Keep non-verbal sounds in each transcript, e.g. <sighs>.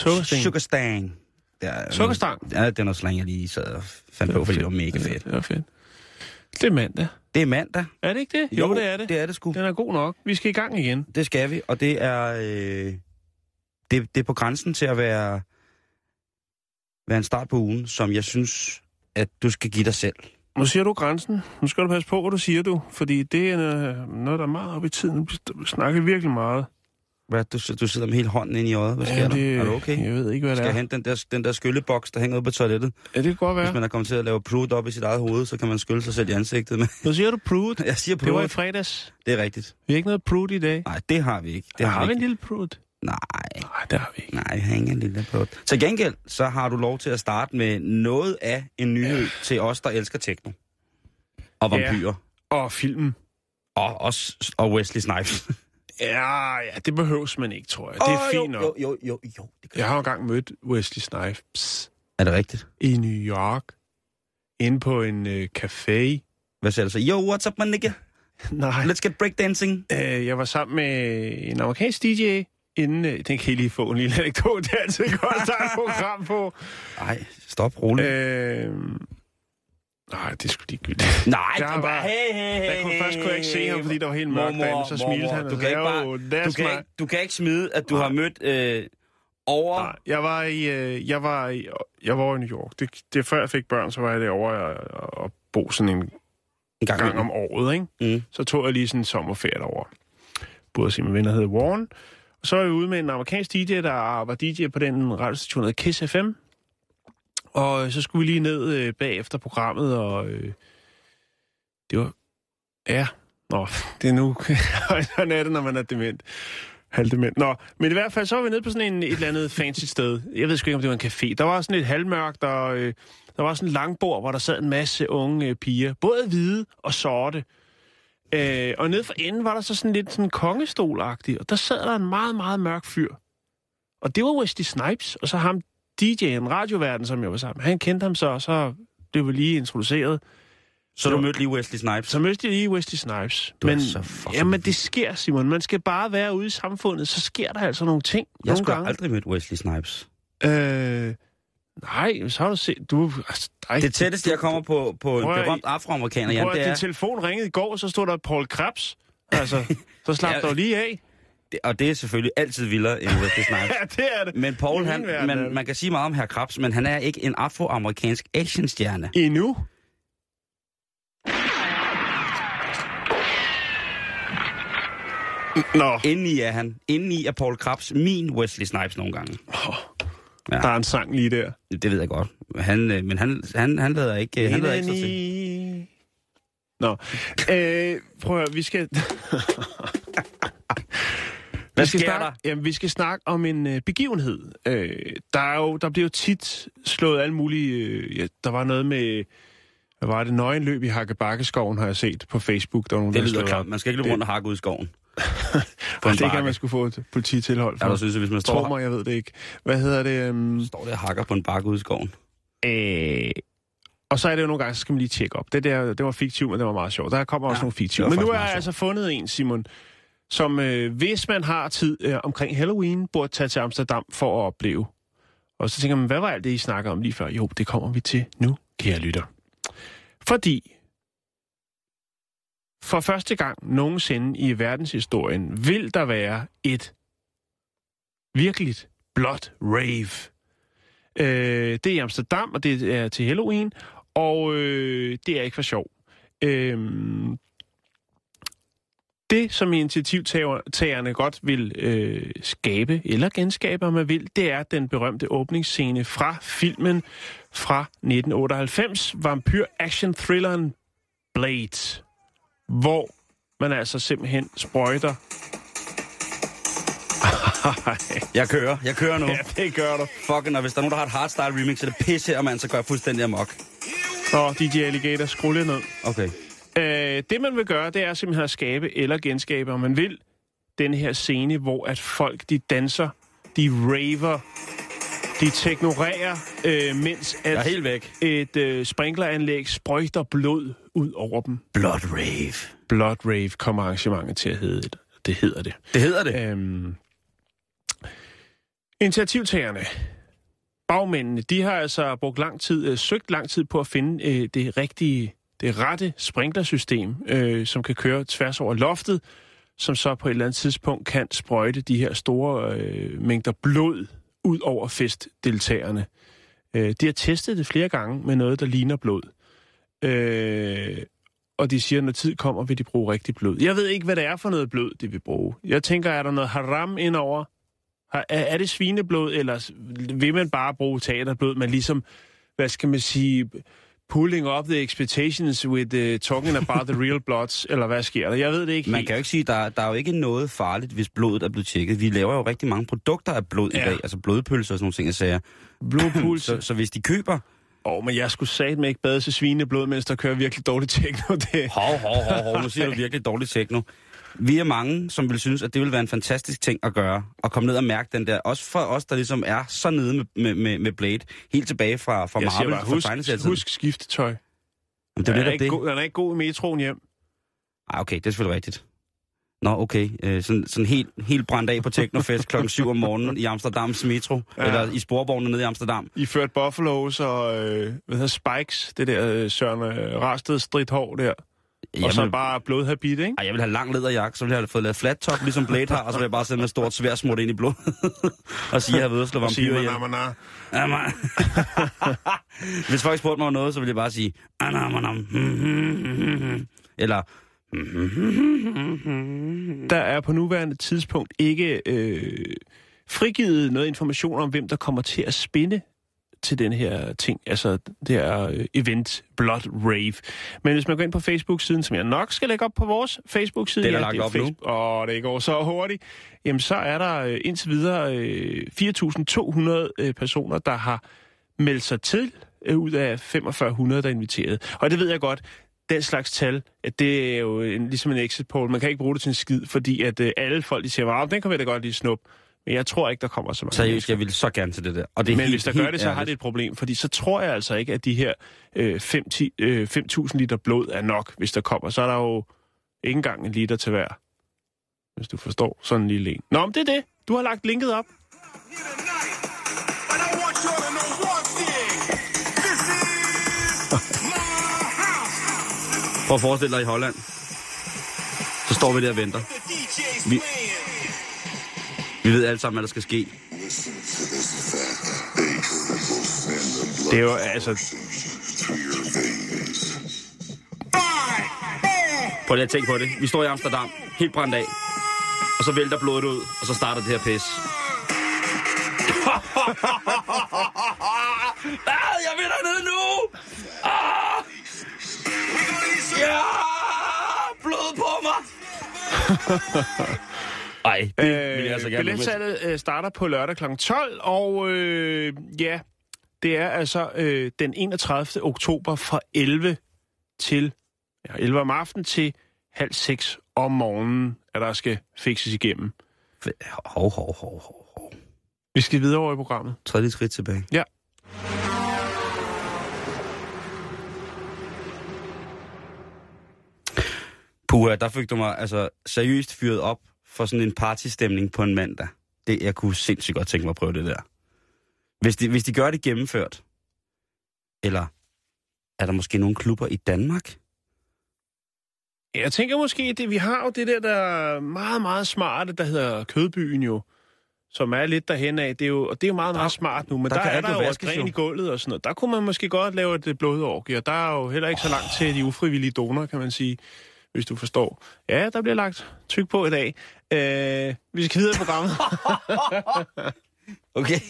Sukkersten. Sugar stang. Det er, Sukkerstang? Ja, det er slang, jeg lige sad og fandt på, fordi det var mega fedt. Det var fedt. Det er mandag. Det er mandag. Er det ikke det? Jo, det er det. Det er det sgu. Den er god nok. Vi skal i gang igen. Det skal vi, og det er, øh, det, det er på grænsen til at være, være en start på ugen, som jeg synes, at du skal give dig selv. Nu siger du grænsen. Nu skal du passe på, hvad du siger, du. Fordi det er øh, noget, der er meget op i tiden. Du snakker virkelig meget. Hvad, du, du sidder med hele hånden ind i øjet. Hvad sker det, der? Er du okay? Jeg ved ikke, hvad det Skal er. hente den der, den der skylleboks, der hænger ude på toilettet? Ja, det kan godt Hvis være. man er kommet til at lave prut op i sit eget hoved, så kan man skylle sig selv i ansigtet med. Nu siger du prude. <laughs> Jeg siger Det var i fredags. Det er rigtigt. Vi har ikke noget prude i dag. Nej, det har vi ikke. Det Det har, vi vi en ikke. lille prude? Nej, Nej, det har vi ikke. nej, jeg har ingen lille prut. Til gengæld, så har du lov til at starte med noget af en nyhed til os, der elsker techno. Og Ja. vampyrer. Og filmen. Og, os, og Wesley Snipes. <laughs> Ja, ja, det behøves man ikke, tror jeg. Det er fint nok. jo, jo, jo, jo. Det kan... Jeg har engang mødt Wesley Snipes Er det rigtigt? i New York. Inde på en øh, café. Hvad siger du så? Yo, what's up, my nigga? <laughs> Nej. Let's get breakdancing. Øh, jeg var sammen med en amerikansk DJ, inden... Øh, den kan I lige få en lille anekdote. Det er altid godt et program på. Nej, stop roligt. Øh, nej, det skulle ligegyldigt. Nej, jeg det var- hey, hey, hey, Jeg kunne først kunne jeg ikke se ham, fordi der var helt mørkt derinde, så smilte mormor, han. Du kan, ikke bare, "Oh, du, kan my-" ikke, du kan ikke smide, at du Nej. har mødt øh, over... Nej, jeg var i, øh, jeg var i, jeg var i New York. Det, det før jeg fik børn, så var jeg derovre og, og bo sådan en en gang, gang om året, ikke? Mm. Så tog jeg lige sådan en sommerferie derovre. Både se min venner, der hedder Warren. Og så er jeg ude med en amerikansk DJ, der var DJ på den radiostation, der Kiss FM. Og øh, så skulle vi lige ned øh, bagefter programmet, og øh, det var... Ja, nå, <laughs> det er nu... <laughs> Sådan er det, når man er dement. Halvdement. Nå, men i hvert fald så var vi nede på sådan en, et eller andet fancy sted. Jeg ved sgu ikke, om det var en café. Der var sådan et halvmørkt, og øh, der var sådan en langbord, hvor der sad en masse unge øh, piger. Både hvide og sorte. Øh, og nede for enden var der så sådan lidt sådan kongestolagtigt, og der sad der en meget, meget mørk fyr. Og det var Wesley Snipes, og så ham DJ'en, radioverden, som jeg var sammen. Han kendte ham så, og så blev vi lige introduceret. Så du mødte lige Wesley Snipes? Så mødte jeg lige Wesley Snipes. Du men, så jamen, det sker, Simon. Man skal bare være ude i samfundet, så sker der altså nogle ting. Jeg nogle skulle gange. aldrig mødt Wesley Snipes. Øh, nej, så har du set... Du, altså, ej, Det tætteste, jeg kommer på, på en berømt afroamerikaner, Jan, det er... din telefon ringede i går, så stod der Paul Krebs. Altså, så slap <laughs> Ja. du lige af. Det, og det er selvfølgelig altid vildere end Wesley Snipes. <laughs> Ja, det er det. Men Paul, han, verden man, man kan sige meget om herr Krabs, men han er ikke en afroamerikansk actionstjerne. Endnu? Nå, Indeni er han. Indeni er Paul Krabs min Wesley Snipes nogle gange. Ja. der er en sang lige der. Det ved jeg godt. Han, øh, men han, han, han lader ikke, øh, han lader ikke sig til. Indeni. Nå, øh, prøv at høre, vi skal... <laughs> Hvad vi skal sker snakke, der? Jamen, vi skal snakke om en øh, begivenhed. Øh, der, er jo, der bliver jo tit slået alle mulige... Øh, ja, der var noget med... Hvad var det? Nøgenløb i Hakkebakkeskoven har jeg set på Facebook. Der var nogen, Det der lyder klart. Man skal ikke løbe Det- rundt og hakke ud i skoven. <laughs> En det kan man skulle få et polititilhold for. Ja, synes, at hvis man står, mig, jeg ved det ikke. Hvad hedder det? Um, står der og hakker på en bakke ude i skoven. øh, og så er det jo nogle gange, så skal man lige tjekke op. Det der, det var fiktivt, men det var meget sjovt. Der kommer også Ja, nogle det fiktive. Men nu har jeg altså fundet en, Simon, som øh, hvis man har tid øh, omkring Halloween, burde tage til Amsterdam for at opleve. Og så tænker man, hvad var alt det, I snakker om lige før? Jo, det kommer vi til nu, kære lytter. Fordi for første gang nogensinde i verdenshistorien vil der være et virkeligt blot rave. Øh, det er i Amsterdam, og det er til Halloween, og øh, det er ikke for sjov. Øh, det, som initiativtagerne godt vil øh, skabe, eller genskabe, om man vil, det er den berømte åbningsscene fra filmen fra 1998, vampyr-action-thrilleren Blade, hvor man altså simpelthen sprøjter <laughs> Jeg kører, jeg kører nu. Ja, det gør du. Fucking, og hvis der er nogen, der har et hardstyle remix, så er det pisse her, man, så gør jeg fuldstændig amok. Nå, DJ Alligator, skru lidt ned. Okay. Øh, det, man vil gøre, det er simpelthen at skabe eller genskabe, om man vil, den her scene, hvor at folk, de danser, de raver, de teknorerer, øh, mens Jeg er at helt væk. et øh, sprinkleranlæg sprøjter blod ud over dem. Blood Rave. Blood Rave kommer arrangementet til at hedde. Det hedder det. Det hedder det. Øhm, initiativtagerne, bagmændene, de har altså brugt lang tid, øh, søgt lang tid på at finde øh, det rigtige, det rette sprinklersystem, øh, som kan køre tværs over loftet, som så på et eller andet tidspunkt kan sprøjte de her store øh, mængder blod ud over festdeltagerne. Øh, de har testet det flere gange med noget, der ligner blod. Øh, og de siger, at når tid kommer, vil de bruge rigtig blod. Jeg ved ikke, hvad det er for noget blod, de vil bruge. Jeg tænker, er der noget haram indover? Har- Er, er det svineblod, eller vil man bare bruge teaterblod, men ligesom, hvad skal man sige, pulling up the expectations with uh, talking about the real bloods, <laughs> eller hvad sker der? Jeg ved det ikke Man helt. kan jo ikke sige, der, der er jo ikke noget farligt, hvis blodet er blevet tjekket. Vi laver jo rigtig mange produkter af blod ja. i dag, altså blodpølser og sådan nogle ting, jeg siger. Blodpuls. <clears throat> Så, så hvis de køber... Åh, oh, men jeg skulle satme ikke bade til svineblod, mens der kører virkelig dårligt techno. Det. Hov, hov, hov, hov, nu siger du <laughs> virkelig dårligt techno. Vi er mange, som vil synes, at det vil være en fantastisk ting at gøre. At komme ned og mærke den der. Også for os, der ligesom er så nede med, med, med, med Blade. Helt tilbage fra, fra Marvel, bare, fra husk, husk skiftetøj. Jamen, det Den er er, netop ikke det. god, den er ikke god i metroen hjem. Ej, okay, det er selvfølgelig rigtigt. Nå, okay. Øh, sådan, sådan helt, helt brændt af på Teknofest klokken 7 om morgenen i Amsterdams metro. Ja. Eller i sporvognene nede i Amsterdam. I ført Buffaloes og øh, hvad hedder Spikes, det der øh, Søren øh, Rasted stridt hår der. Jeg og så vil, bare blodhabit, ikke? ej, jeg vil have lang læderjakke, så vil jeg have fået lavet flat top, ligesom Blade har, og så vil jeg bare sætte med et stort svær smurt ind i blod. <laughs> og sige, at jeg ude og slå vampyrer man, ihjel. man, man, Ja, man. Hvis folk spurgte mig om noget, så ville jeg bare sige... "Anam, anam, hmm, hmm, hmm, hmm." Eller... <laughs> Der er på nuværende tidspunkt ikke øh, frigivet noget information om, hvem der kommer til at spinde til den her ting, altså det her øh, event Blood Rave. Men hvis man går ind på Facebook-siden, som jeg nok skal lægge op på vores Facebook-side, Den er lagt op nu. Åh, det går så hurtigt. Jamen, så er der øh, indtil videre øh, 4.200 øh, personer, der har meldt sig til ud af 4500, der er inviteret. Og det ved jeg godt, den slags tal, at det er jo en, ligesom en exit poll. Man kan ikke bruge det til en skid, fordi at øh, alle folk, de siger, wow, den kan vi da godt lige snuppe. Men jeg tror ikke, der kommer så mange Seriøst, jeg vil så gerne til det der. Og det er Men helt, hvis der gør det, så har det et problem, fordi så tror jeg altså ikke, at de her øh, 5 10, øh, 5.000 liter blod er nok, hvis der kommer. Så er der jo ikke engang en liter til hver, hvis du forstår sådan en lille en. Nå, men det er det. Du har lagt linket op. Prøv at forestille dig i Holland. Så står vi der og venter. Vi-. Vi ved alle sammen, hvad der skal ske. Det er jo altså... Prøv lige at tænke på det. Vi står i Amsterdam, helt brændt af. Og så vælter blodet ud, og så starter det her pis. <laughs> ah, jeg vil dernede nu! Ah! Ja! Blod på mig! <laughs> Ej, det vil jeg altså gerne. Billetsalget øh, starter på lørdag kl. 12, og øh, ja, det er altså øh, den 31. oktober fra 11 til ja, 11 om aftenen til halv 6 om morgenen, at der skal fikses igennem. Hov, hov, hov, hov, hov. Vi skal videre over i programmet. Et skridt tilbage. Ja. Puha, der fik du mig altså seriøst fyret op for sådan en partystemning på en mandag. Det, jeg kunne sindssygt godt tænke mig at prøve det der. Hvis de, hvis de gør det gennemført, eller er der måske nogle klubber i Danmark? Jeg tænker måske, det, vi har jo det der, der er meget, meget smarte, der hedder Kødbyen jo, som er lidt derhen af. Det er jo, og det er jo meget, meget smart nu, men der der, der er der jo også gren i gulvet og sådan noget. Der kunne man måske godt lave et blodorgie, og der er jo heller ikke så langt til de ufrivillige donorer, kan man sige. Hvis du forstår. Ja, der bliver lagt tyk på i dag. Øh, vi skal videre i programmet. <laughs> Okay.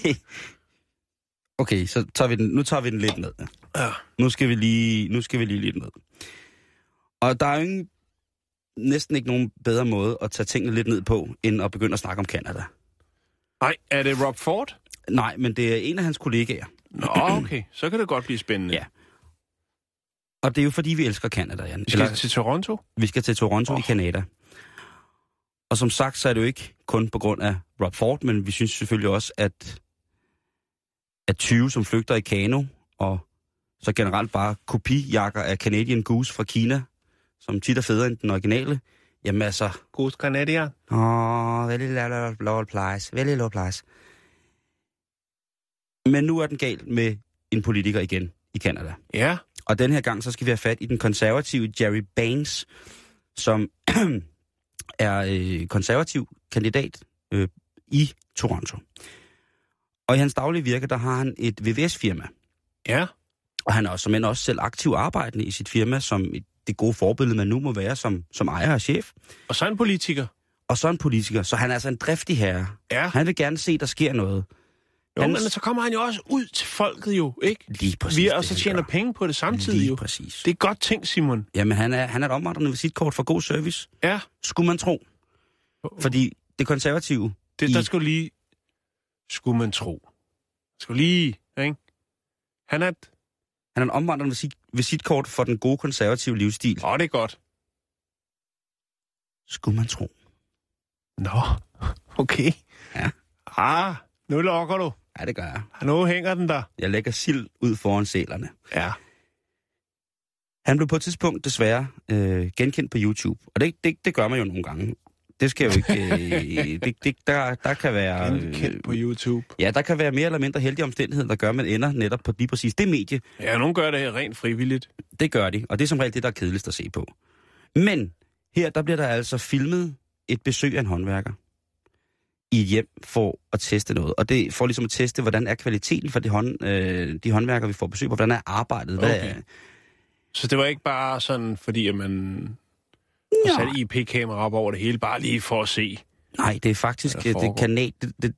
Okay, så tager vi den, nu tager vi den lidt ned. Ja. Nu skal vi lige, nu skal vi lige lidt ned. Og der er jo ingen, næsten ikke nogen bedre måde at tage tingene lidt ned på, end at begynde at snakke om Canada. Nej, er det Rob Ford? Nej, men det er en af hans kollegaer. Nå, okay. Så kan det godt blive spændende. Ja. Og det er jo fordi, vi elsker Canada, Jan. Vi skal til Toronto? vi skal til Toronto oh. i. Canada. Og som sagt, så er det jo ikke kun på grund af Rob Ford, men vi synes selvfølgelig også, at, at 20, som flygter i kano, og så generelt bare kopijakker af Canadian Goose fra Kina, som tit er federe end den originale, jamen altså, God Canadier. åh, very low, low price, very low price. Men nu er den galt med en politiker igen i Canada. Ja. Og den her gang, så skal vi have fat i den konservative Jerry Baines, som <clears throat> er øh, konservativ kandidat øh, i Toronto. Og i hans daglige virke, der har han et VVS-firma. Ja. Og han er også, som også selv aktiv arbejdende i sit firma, som et- det gode forbillede, man nu må være som, som ejer og chef. Og så en politiker. Og så en politiker, så han er altså en driftig herre. Ja. Han vil gerne se, der sker noget. Jo, Hans- men så kommer han jo også ud til folket jo, ikke? Lige præcis Vi og så han tjener penge på det samtidig Lige jo. præcis. Det er godt tænkt, Simon. Jamen, han er, han er et omvandrende visitkort for god service, Ja. skulle man tro. Fordi det konservative Det, der i- skulle lige... Skulle man tro. Skulle lige, ikke? Han er... et- Han er en omvandrende visit, visitkort for den gode konservative livsstil. Åh, det er godt. Skulle man tro. Nå, <laughs> okay. Ja. Ah, nu lokker du. Ja, det gør jeg. Nu hænger den der. Jeg lægger sild ud foran sælerne. Ja. Han blev på et tidspunkt desværre øh, genkendt på YouTube. Og det, det, det gør man jo nogle gange. Det skal jo ikke... Øh, det, det, der, der kan være... Genkendt på YouTube. Ja, der kan være mere eller mindre heldige omstændigheder, der gør, at man ender netop på lige præcis det medie. Ja, nogen gør det rent frivilligt. Det gør de, og det er som regel det, der er kedeligst at se på. Men her, der bliver der altså filmet et besøg af en håndværker i et hjem for at teste noget. Og det for ligesom at teste, hvordan er kvaliteten for de, hånd, øh, de håndværkere, vi får besøg på. Hvordan er arbejdet? Hvad Okay. er, Så det var ikke bare sådan, fordi at man har sat IP-kamera op over det hele, bare lige for at se. Nej, det er faktisk Hvad det, kanad, det, det,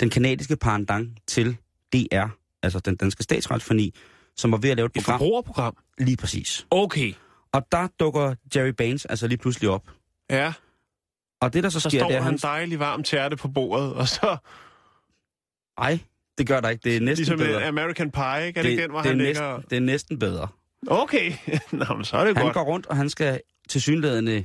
den kanadiske pendant til DR, altså den danske statsretsforni, som var ved at lave et Et program. forbrugerprogram. Lige præcis. Okay. Og der dukker Jerry Baines altså lige pludselig op. Ja, Og det, der så så sker, står det er, han han... dejlig varm tærte på bordet, og så Ej, det gør der ikke. Det er næsten ligesom bedre. en American Pie, ikke? Er det, ikke den, hvor det, han næsten, ligger... det er næsten bedre. Okay, <laughs> Nå, men så er det Han godt. går rundt, og han skal til synlædende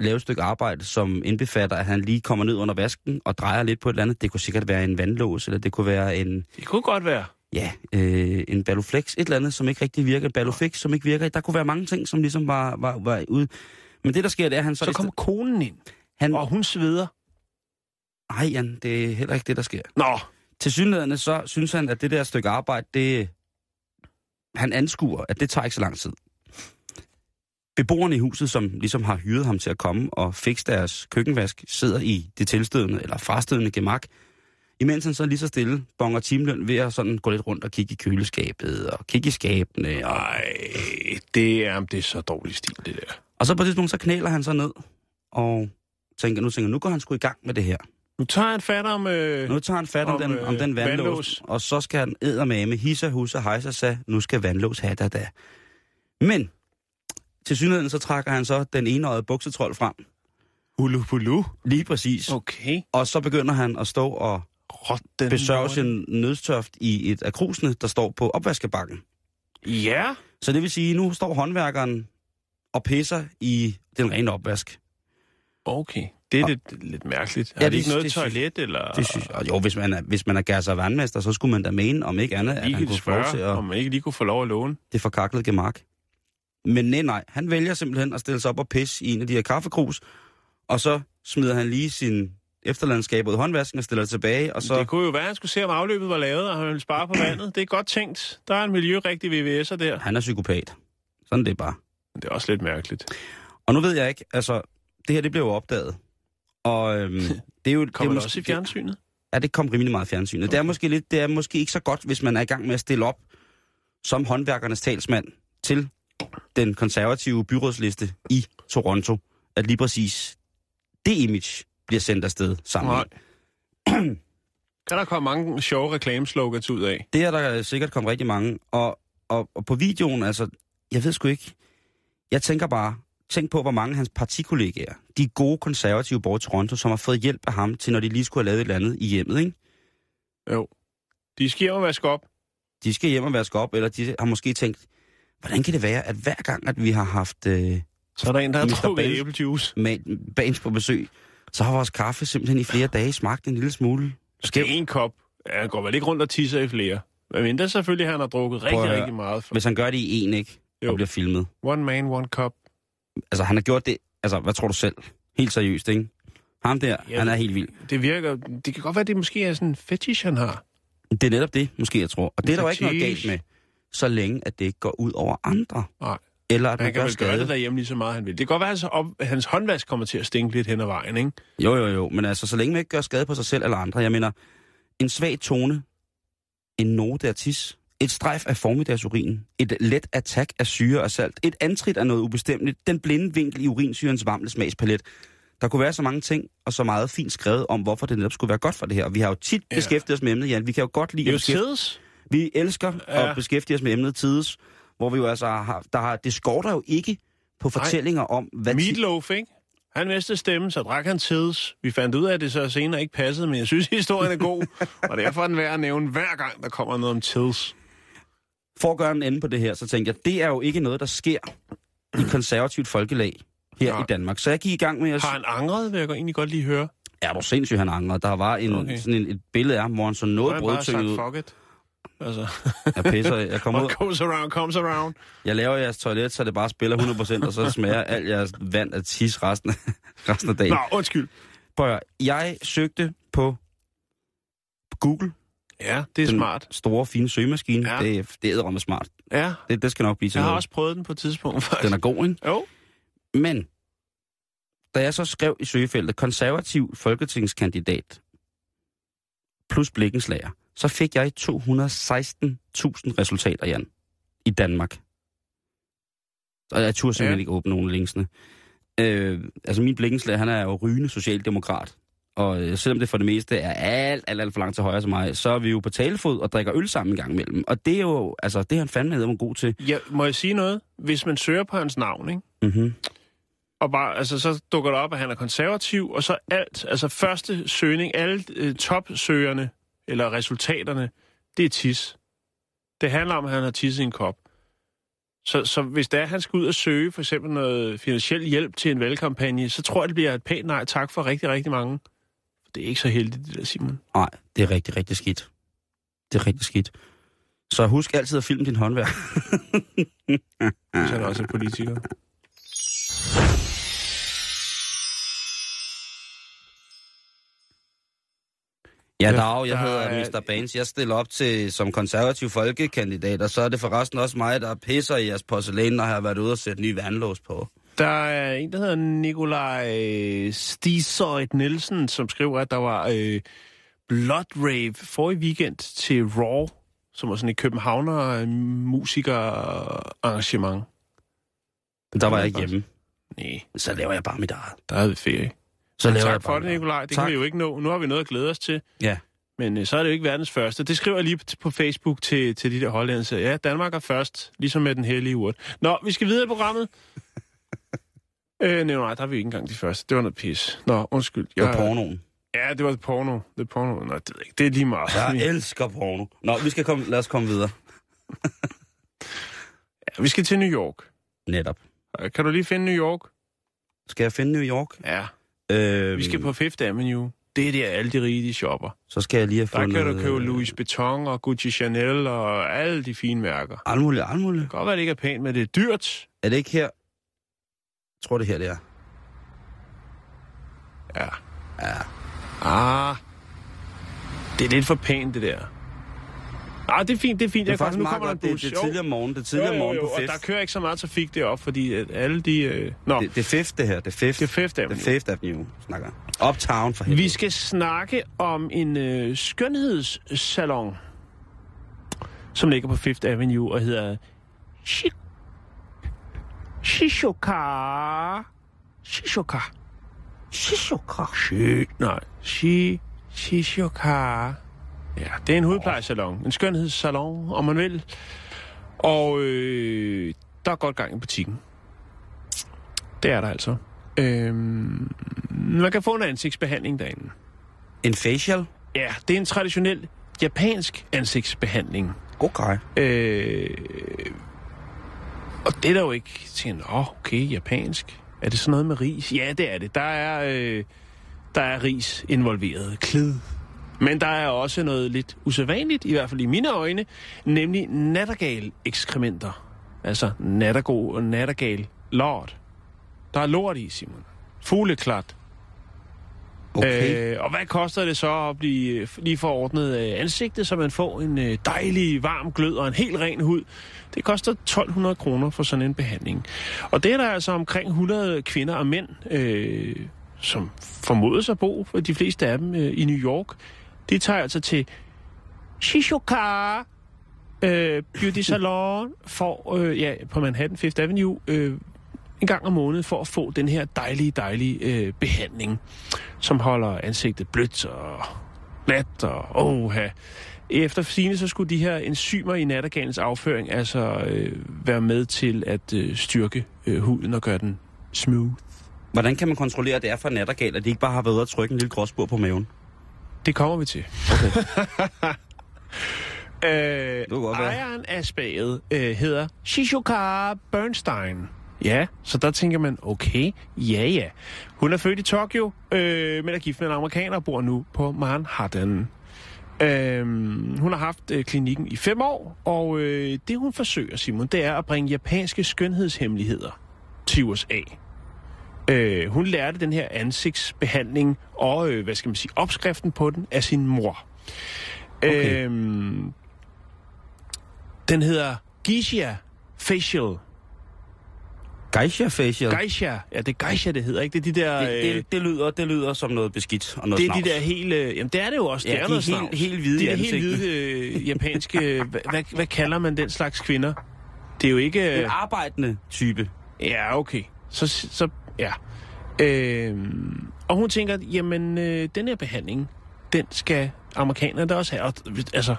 lave et stykke arbejde, som indbefatter, at han lige kommer ned under vasken og drejer lidt på et eller andet. Det kunne sikkert være en vandlås, eller det kunne være en, Det kunne godt være. ja, øh, en Balloflex, et eller andet, som ikke rigtig virker. En som ikke virker. Der kunne være mange ting, som ligesom var, var, var ude. Men det, der sker, det er, at han så... Så kommer konen ind, han, og hun sveder. Nej, Jan, det er heller ikke det, der sker. Nå, Til synlædende så synes han, at det der stykke arbejde, det... Han anskuer, at det tager ikke så lang tid. Beboerne i huset, som ligesom har hyret ham til at komme og fikse deres køkkenvask, sidder i det tilstødende eller frastødende gemak, imens han så lige så stille bonger timeløn ved at sådan gå lidt rundt og kigge i køleskabet og kigge i skabene. Og, nej, det er, det er så dårlig stil, det der. og så på det tidspunkt, så knæler han så ned og tænker, nu tænker, nu går han sgu i gang med det her. Nu tager han fat om... Øh, Nu tager han fat om, Om, den, om øh, den vandlås, vandlås. og så skal han eddermame hisse, husse, hejse sig, nu skal vandlås have da da. Men til synligheden så trækker han så den enøjede buksetrol frem, hulu. lige præcis. Okay. Og så begynder han at stå og Rotten besørge sin nødstørft i et af krusene, der står på opvaskebakken. Ja. Så det vil sige, nu står håndværkeren og pisser i den rene opvask. Okay. Det er lidt, lidt mærkeligt. Ja, er det det- ikke noget det toilet, eller... Det synes, og jo, hvis man er, hvis man er gasser vandmester, så skulle man da mene, om ikke andet, at han kunne få lov spørge, til at... om man ikke lige kunne få lov at låne. det forkaklede gemak. Men nej, nej, han vælger simpelthen at stille sig op og pisse i en af de her kaffekrus, og så smider han lige sin efterlandskab ud i håndvasken og stiller det tilbage, og Så... Det kunne jo være, at han skulle se, om afløbet var lavet, og han ville spare på vandet. Det er godt tænkt. Der er en miljørigtig VVS'er der. Han er psykopat. Sådan det er bare. Men det er også lidt mærkeligt. Og nu ved jeg ikke, altså, det her det blev jo opdaget. Og øhm, <laughs> det er jo... det er Kommer det måske- også i fjernsynet? Ja, det kom rimelig meget i fjernsynet. Okay. Det, er måske lidt, det er måske ikke så godt, hvis man er i gang med at stille op som håndværkernes talsmand til den konservative byrådsliste i Toronto, at lige præcis det image bliver sendt afsted sammen. Nej. <clears throat> kan der komme mange sjove reklameslogans ud af? Det er der sikkert kommet rigtig mange. Og, og, og på videoen, altså, jeg ved sgu ikke. Jeg tænker bare, tænk på, hvor mange af hans partikollegaer, de gode konservative borgere i Toronto, som har fået hjælp af ham til, når de lige skulle have lavet et eller andet i hjemmet, ikke? Jo. De skal hjem og vaske op. De skal hjem og vaske op, eller de har måske tænkt, hvordan kan det være, at hver gang, at vi har haft øh, Så er der en, der har Benz. æblejuice. Bans på besøg, så har vores kaffe simpelthen i flere dage smagt en lille smule skæv. Det er en kop. Han går vel ikke rundt og tisser i flere. Men mindre selvfølgelig, han har drukket rigtig, Prøv rigtig meget. For Hvis han gør det i en, ikke? Jo. Og bliver filmet. one man, one cup. Altså, han har gjort det... Altså, hvad tror du selv? Helt seriøst, ikke? Ham der, Ja. han er helt vild. Det virker... Det kan godt være, det måske er sådan en fetish, han har. Det er netop det, måske, jeg tror. Og det er der jo ikke noget galt med, så længe at det ikke går ud over andre. Nej. Eller at man Han kan gør vel gøre skade. det derhjemme lige så meget, han vil. Det kan godt være, at hans, op, hans håndvask kommer til at stinke lidt hen ad vejen, ikke? Jo, jo, jo. Men altså, så længe man ikke gør skade på sig selv eller andre. Jeg mener, en svag tone, en note af tis, et strejf af formiddagsurin, et let attack af syre og salt, et antrit af noget ubestemmeligt, den blinde vinkel i urinsyrens varmle smagspalet. Der kunne være så mange ting, og så meget fint skrevet om, hvorfor det netop skulle være godt for det her. Og vi har jo tit Ja. beskæftiget os med emnet, Jan. Vi kan jo godt lide Det er jo tids. Vi elsker Ja. ja. at beskæftige os med emnet tides, hvor vi jo altså har, der har, det skorter jo ikke på fortællinger om, hvad... Meatloaf, ikke? Han mistede stemme, så drak han tids. Vi fandt ud af, at det så senere ikke passede, men jeg synes, <laughs> historien er god. og derfor er den værd at nævne hver gang, der kommer noget om tids. For at gøre en ende på det her, så tænkte jeg, det er jo ikke noget, der sker i konservativt folkelag her Nej. i Danmark. Så jeg gik i gang med at... Har han angret, vil jeg egentlig godt lige høre. Er du sindssygt, han angrer? Der var en, Okay. sådan en, et billede af ham, hvor han så noget brødtynget ud. Altså, Jeg pisser, jeg kommer ud, what goes around, comes around. jeg laver jeres toilet, så det bare spiller 100%, og så smager alt jeres vand af tis resten, af- resten af dagen. Nå, undskyld. Prøv jeg søgte på Google, Ja, det er den smart. store, fine søgemaskine. Ja. Det, er- det er med smart. Ja, Det, det skal nok blive til jeg har noget. også prøvet den på et tidspunkt, faktisk. Den er god, ikke? Jo. Men, da jeg så skrev i søgefeltet, konservativ folketingskandidat plus blikkenslager, så fik jeg 216.000 resultater, Jan, i Danmark. Og jeg turde simpelthen Ja. ikke åbne nogen af linksene. Øh, altså min blikkenslager, han er jo rygende socialdemokrat. Og øh, selvom det for det meste er alt, alt, alt for langt til højre som mig, så er vi jo på talefod og drikker øl sammen en gang imellem. Og det er jo, altså, det er han fandme hedder god til. Ja, må jeg sige noget? Hvis man søger på hans navn, ikke? Mm-hmm. Og bare, altså, så dukker det op, at han er konservativ, og så alt, altså første søgning, alle øh, topsøgerne, eller resultaterne, det er tis. Det handler om, at han har tisset i en kop. Så, så hvis det er, at han skal ud og søge for eksempel noget finansiel hjælp til en valgkampagne, så tror jeg, det bliver et pænt nej tak for rigtig, rigtig mange. Det er ikke så heldigt, det der, Simon. Nej, det er rigtig, rigtig skidt. Det er rigtig skidt. Så husk altid at filme din håndværk. Hvis han også er politiker. Ja, dag, jeg der hedder er- Mr. Baines. Jeg stiller op til som konservativ folkekandidat, og så er det forresten også mig, der pisser i jeres porcelæn, når jeg har været ude og sætte ny vandlås på. Der er en, der hedder Nikolaj Stisøjt Nielsen, som skriver, at der var øh, Blood Rave forrige weekend til Raw, som var sådan et københavner øh, musikerarrangement. Der var jeg hjemme. Nej, Så laver jeg bare mit eget. der havde vi ferie. Så laver tak jeg for det. Nikolaj. Det Tak. kan vi jo ikke nå. Nu har vi noget at glæde os til. Ja. Men øh, så er det jo ikke verdens første. Det skriver jeg lige på Facebook til, til de der hollændere. Ja, Danmark er først, ligesom med den hellige urt. Nå, vi skal videre i programmet. <laughs> øh, nej, nej, der er vi ikke engang de første. Det var noget pis. Nå, undskyld. Det var pornoen. Ja, det var porno. Det er porno. Nå, det, jeg det er lige meget. Jeg elsker porno. Nå, vi skal komme, lad os komme videre. <laughs> Ja, vi skal til New York. Netop. Øh, Kan du lige finde New York? Skal jeg finde New York? Ja. Øhm, Vi skal på Fifth Avenue. Det er der, alle de rige, de shopper. Så skal jeg lige have Der fundet... kan du købe øh, Louis Vuitton og Gucci Chanel og alle de fine mærker. Det Alt muligt, alt muligt. kan godt være, det ikke er pænt, men det er dyrt. Er det ikke her? Jeg tror, det er her, det er. Ja. Ja. Ah. Det er lidt for pænt, det der. Ah, det er fint, det er fint. Det er Jeg faktisk nu meget kommer der en Det, bus. det er Jo. tidligere morgen. Det er Jo, tidligere jo, morgen jo, på og Fifth. der kører ikke så meget trafik deroppe, fordi at alle de... Øh... Nå, Det, det er Fifth, det her. Det er Fifth. det er Fifth Det Avenue. er Fifth Avenue, snakker. Uptown for helvede. Vi skal snakke om en øh, skønhedssalon, som ligger på Fifth Avenue og hedder Chic Shishoka. Shishoka. Shishoka. Shi, nej, shi, Shishoka. Ja, det er en hudplejesalon. En skønhedssalon, om man vil. Og øh, der er godt gang i butikken. Det er der altså. Øhm, man kan få en ansigtsbehandling derinde. En facial? Ja, det er en traditionel japansk ansigtsbehandling. Okay. Øh, og det er der jo ikke til, åh, okay, japansk. Er det sådan noget med ris? Ja, det er det. Der er, øh, der er ris involveret. Klid. Men der er også noget lidt usædvanligt, i hvert fald i mine øjne, nemlig nattergal ekskrementer. Altså nattergo og nattergal lort. Der er lort i, Simon. Fugleklat. Okay. Øh, og hvad koster det så at blive lige forordnet øh, ansigtet, så man får en øh, dejlig, varm glød og en helt ren hud? Det koster 1200 kroner for sådan en behandling. Og det er der altså omkring 100 kvinder og mænd, øh, som formodes at bo, for de fleste af dem øh, i New York. De tager altså til Shishoka øh, Beauty <laughs> Salon for, øh, ja, på Manhattan Fifth Avenue øh, en gang om måneden for at få den her dejlige, dejlige øh, behandling, som holder ansigtet blødt og glat og åha. Efter sine så skulle de her enzymer i nattergalens afføring altså øh, være med til at øh, styrke øh, huden og gøre den smooth. Hvordan kan man kontrollere, at det er for nattergal, at de ikke bare har været at trykke en lille gråsbur på maven? Det kommer vi til. Okay. <laughs> Øh, ejeren af spaget øh, hedder Shishoka Bernstein. Ja, så der tænker man, okay, ja ja. Hun er født i Tokyo, øh, men er gift med en amerikaner og bor nu på Manhattan. Øh, hun har haft øh, klinikken i fem år, og øh, det hun forsøger, Simon, det er at bringe japanske skønhedshemmeligheder til USA. Øh, hun lærte den her ansigtsbehandling og, øh, hvad skal man sige, opskriften på den af sin mor. Okay. Øhm, den hedder Geisha Facial. Geisha facial? Geisha. Ja, det er Geisha, det hedder, ikke? Det er de der... det, øh, det, det, lyder, det lyder som noget beskidt og noget det er de snavs. der helt... øh, Jamen, det er det jo også. Ja, det er de noget helt- snavs. helt hvide De er helt hvide øh, japanske... <laughs> hvad, hvad, kalder man den slags kvinder? Det er jo ikke... En Øh, arbejdende type. ja, okay. Så... så ja. Øhm, og hun tænker, jamen, øh, den her behandling, den skal amerikanerne da også have. Og, altså,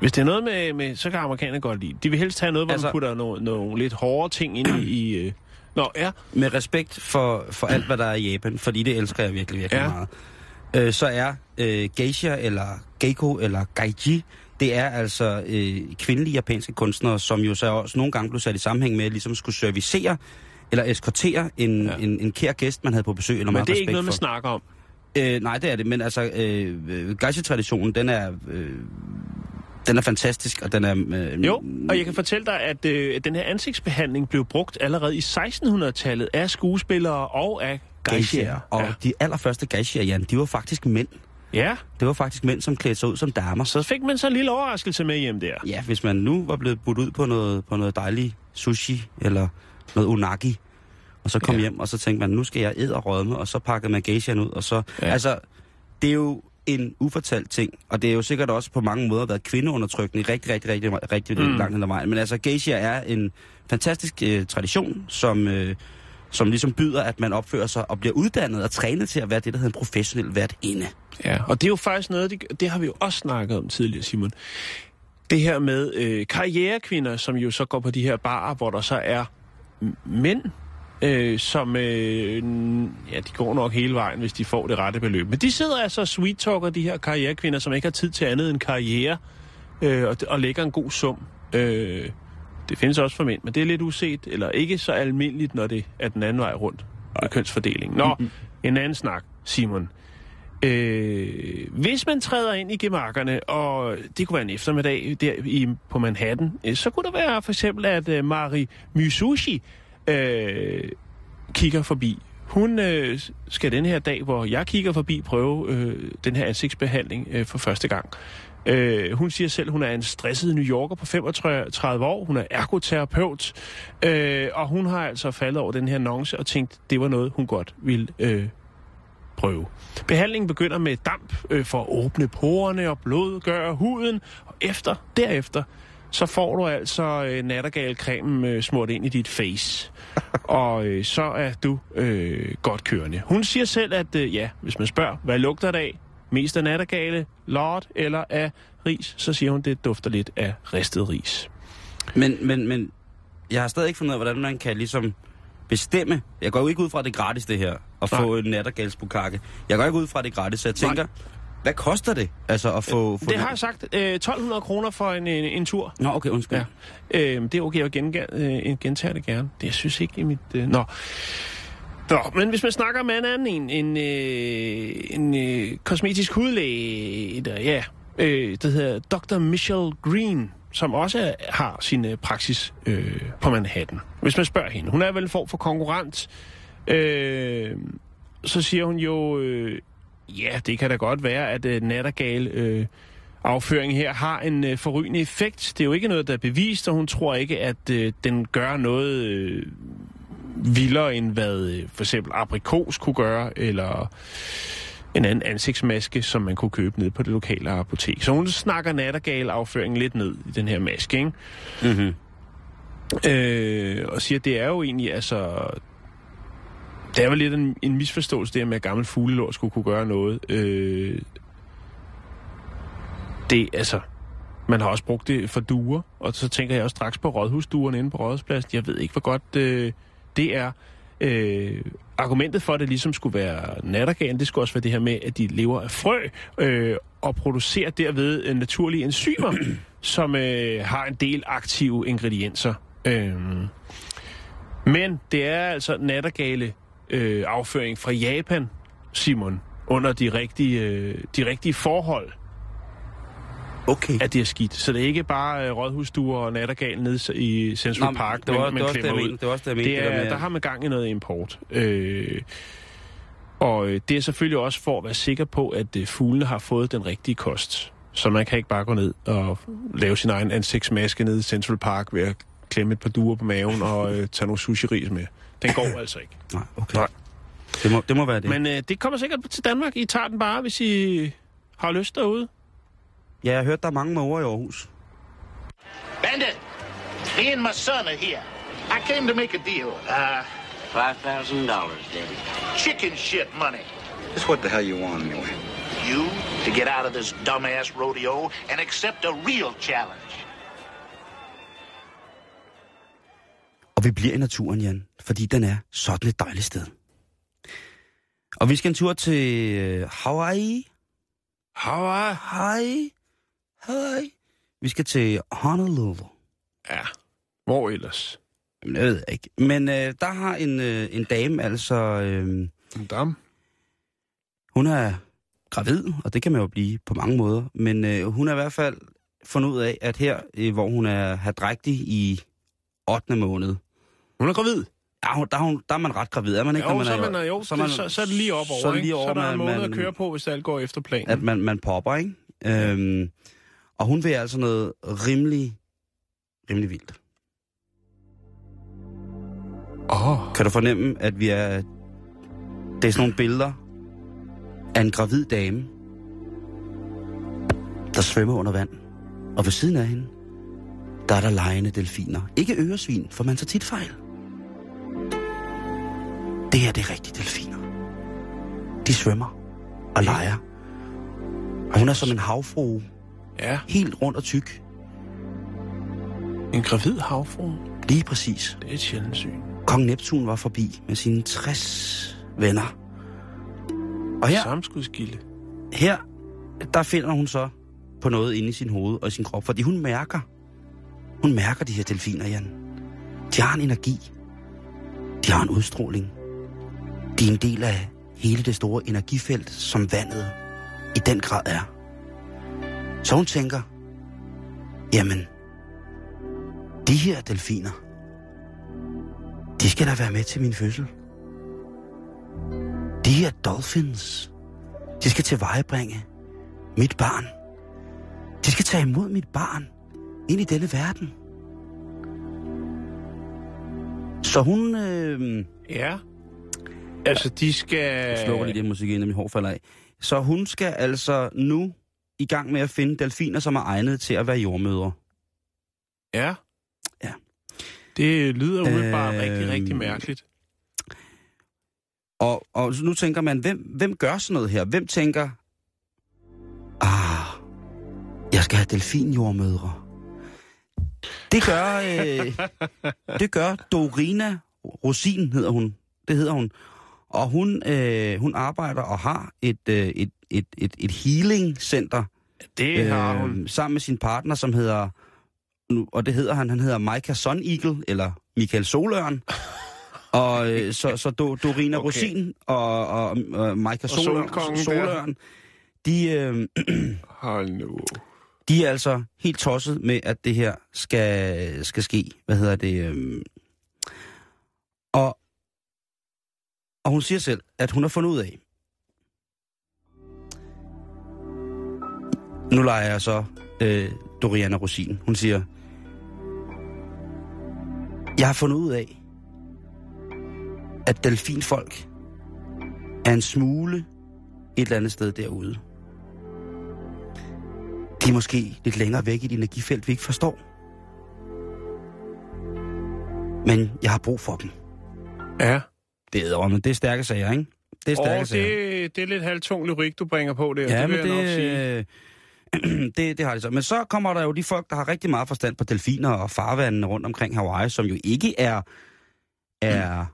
hvis det er noget med, med, så kan amerikanerne godt lide. De vil helst have noget, hvor altså, man putter nogle, nogle lidt hårdere ting ind i... i øh. Nå, ja. Med respekt for, for alt, hvad der er i Japan, fordi det elsker jeg virkelig, virkelig ja. meget. Øh, så er øh, geisha, eller geiko, eller gaiji, det er altså øh, kvindelige japanske kunstnere, som jo så også nogle gange blev sat i sammenhæng med, at ligesom skulle servicere eller eskortere en, Ja. en, en kær gæst, man havde på besøg. Eller Men det er ikke noget, man for. snakker om. Øh, nej, det er det, men altså, øh, geisha-traditionen, den er, øh, den er fantastisk, og den er... Øh, Jo, og jeg kan fortælle dig, at øh, den her ansigtsbehandling blev brugt allerede i 1600-tallet af skuespillere og af geishaer. Og ja. de allerførste geishaer, Jan, de var faktisk mænd. ja, Det var faktisk mænd, som klædte sig ud som damer. så fik man så en lille overraskelse med hjem der. Ja, hvis man nu var blevet budt ud på noget, på noget dejligt sushi, eller noget unagi, og så kom Ja. hjem, og så tænkte man, nu skal jeg æd og rødme, og så pakkede man geishaen ud, og så... Ja. Altså, det er jo en ufortalt ting, og det er jo sikkert også på mange måder været kvindeundertrykkende i rigtig, rigtig, rigtig, rigtig Mm. langt hen ad vejen. Men altså, geisha er en fantastisk øh, tradition, som, øh, som ligesom byder, at man opfører sig og bliver uddannet og trænet til at være det, der hedder en professionel værtinde. Ja, og det er jo faktisk noget, det, det har vi jo også snakket om tidligere, Simon. Det her med øh, karrierekvinder, som jo så går på de her barer, hvor der så er mænd, øh, som, øh, ja, de går nok hele vejen, hvis de får det rette beløb. Men de sidder altså og sweet-talker, de her karrierekvinder, som ikke har tid til andet end karriere, øh, og, og lægger en god sum. Øh, det findes også for mænd, men det er lidt uset, eller ikke så almindeligt, når det er den anden vej rundt med kønsfordelingen. Nå, en anden snak, Simon. Øh, hvis man træder ind i gemakkerne, og det kunne være en eftermiddag der i, på Manhattan, øh, så kunne der være for eksempel, at øh, Mari Misushi øh, kigger forbi. Hun øh, skal den her dag, hvor jeg kigger forbi, prøve øh, den her ansigtsbehandling øh, for første gang. Øh, hun siger selv, hun er en stresset New Yorker på 35 år. Hun er ergoterapeut. Øh, og hun har altså faldet over den her annonce og tænkt, det var noget, hun godt ville øh, prøve. Behandlingen begynder med damp øh, for at åbne porerne og blødgøre huden, og efter, derefter, så får du altså øh, nattergalcremen øh, smurt ind i dit face. <laughs> og øh, så er du øh, godt kørende. Hun siger selv, at øh, ja, hvis man spørger, hvad lugter det af? Mest af nattergale, lort eller af ris? Så siger hun, det dufter lidt af ristet ris. Men, men, men jeg har stadig ikke fundet ud af, hvordan man kan ligesom bestemme. Jeg går jo ikke ud fra, at det er gratis, det her, at få en nattergalsbukakke. Jeg går ikke ud fra, at det er gratis, så jeg Nej. tænker, hvad koster det? Altså at få... få Det har jeg sagt. Øh, 1200 kroner for en, en, en tur. Nå, okay, undskyld. Ja. Øh, det er okay, jeg genga- øh, gentager det gerne. Det jeg synes ikke i mit... Øh... Nå. Nå, men hvis man snakker med en anden en, en, øh, en øh, kosmetisk hudlæge, der, ja, øh, det hedder Dr. Michelle Green, som også har sin øh, praksis øh, på Manhattan. Hvis man spørger hende. Hun er vel en form for konkurrent. Øh, så siger hun jo, øh, ja, det kan da godt være, at øh, nattergal... Øh, afføring her har en øh, forrygende effekt. Det er jo ikke noget, der er bevist, og hun tror ikke, at øh, den gør noget øh, vildere, end hvad øh, for eksempel aprikos kunne gøre, eller en anden ansigtsmaske, som man kunne købe ned på det lokale apotek. Så hun snakker nattergal afføring lidt ned i den her maske, ikke? Mm-hmm. Øh, og siger, at det er jo egentlig, altså... Det er jo lidt en, en misforståelse, det her med, at gammel fuglelort skulle kunne gøre noget. Øh, det, altså... Man har også brugt det for duer, og så tænker jeg også straks på rådhusduerne inde på Rådhuspladsen. Jeg ved ikke, hvor godt øh, det er. Øh, argumentet for, at det ligesom skulle være nattergalen, det skulle også være det her med, at de lever af frø øh, og producerer derved øh, naturlige enzymer, <clears throat> som øh, har en del aktive ingredienser. Øh, men det er altså nattergale øh, afføring fra Japan, Simon, under de rigtige, øh, de rigtige forhold, Okay. at det er skidt. Så det er ikke bare øh, rådhusduer og nattergal nede i Central Nå, Park, det var, man, det man også det, klemmer ud. Det var også det, jeg mente. Det der er, med- der har man gang i noget import. Øh, og øh, det er selvfølgelig også for at være sikker på, at øh, fuglene har fået den rigtige kost. Så man kan ikke bare gå ned og lave sin egen ansigtsmaske nede i Central Park ved at klemme et par duer på maven og øh, tage nogle sushi-ris med. Den går altså ikke. Nej, okay. Nej. Det må, det må være det. Men øh, det kommer sikkert til Danmark. I tager den bare, hvis I har lyst derude. Ja, jeg har hørt, der er mange måger i Aarhus. Bandit, me and my son are here. I came to make a deal. Uh, $5,000, Daddy. chicken shit money. Just what the hell you want anyway? You to get out of this dumbass rodeo and accept a real challenge. Og vi bliver i naturen, Jan, fordi den er sådan et dejligt sted. Og vi skal en tur til øh, Hawaii. Hawaii. Hawaii. Hawaii. Vi skal til Honolulu. Ja. Hvor ellers? Jamen, jeg ved ikke. Men øh, der har en, øh, en dame, altså... Øh, En dam. hun er gravid, og det kan man jo blive på mange måder. Men øh, hun er i hvert fald fundet ud af, at her, øh, hvor hun er hadrægtig i 8. måned, Hun er gravid. Ja, der, er hun, der er man ret gravid, er man ikke? Jo, når så, man er man, jo, så, man, så, så er det lige op over, så er det ikke? lige over, så er der en man- måned man- at køre på, hvis alt går efter planen. at man, man popper, ikke? Øhm, og hun vil altså noget rimelig, rimelig vildt. Oh, Kan du fornemme, at vi er... Det er sådan nogle billeder af en gravid dame, der svømmer under vand. Og ved siden af hende, der er der lejende delfiner. Ikke øresvin, for man tager tit fejl. Det her, det er rigtige delfiner. De svømmer og leger. Og hun er som en havfrue, ja. helt rundt og tyk. En gravid havfru. Lige præcis. Det er et sjældent syn. Kong Neptun var forbi med sine 60 venner. Og her, Samskudskilde. her, der finder hun så på noget inde i sin hoved og i sin krop, fordi hun mærker, hun mærker de her delfiner, Jan. De har en energi. De har en udstråling. De er en del af hele det store energifelt, som vandet i den grad er. Så hun tænker, jamen, de her delfiner, de skal da være med til min fødsel. De her dolphins, de skal tilvejebringe mit barn. De skal tage imod mit barn ind i denne verden. Så hun... Øh, Ja. Altså, de skal... jeg slukker lige det musik ind, min hår falder af. Så hun skal altså nu i gang med at finde delfiner, som er egnet til at være jordmødre. Ja. Ja. Det lyder umiddelbart Øhm, rigtig, rigtig mærkeligt. Og, og nu tænker man, hvem, hvem gør sådan noget her? Hvem tænker, ah, jeg skal have delfinjordmødre. Det gør, øh, det gør Dorina Rosin, hedder hun. Det hedder hun. Og hun, øh, hun arbejder og har et, øh, et, et, et, et healing center Det har hun. øh, sammen med sin partner, som hedder, nu, og det hedder han, han hedder Micah Sun Eagle, eller Michael Solørn. <laughs> Og øh, så, så Do, Dorina Okay. Rosin og, og, og Micah Sol, Solkongen der. Solørn, de, øh, <clears throat> Hold nu. de er altså helt tosset med, at det her skal, skal ske. Hvad hedder det? Øh, og, og hun siger selv, at hun har fundet ud af, nu leger jeg så øh, Doriana Rosin. Hun siger, jeg har fundet ud af, at delfinfolk er en smule et eller andet sted derude. De er måske lidt længere væk i et energifelt, vi ikke forstår. Men jeg har brug for dem. Ja. Det er, men det er stærke sager, ikke? Det er stærke Og sager. det, det er lidt halvtung lyrik, du bringer på der. Ja, det men jeg nok sige. Det, <clears throat> øh, det, det har de så. Men så kommer der jo de folk, der har rigtig meget forstand på delfiner og farvandene rundt omkring Hawaii, som jo ikke er, er,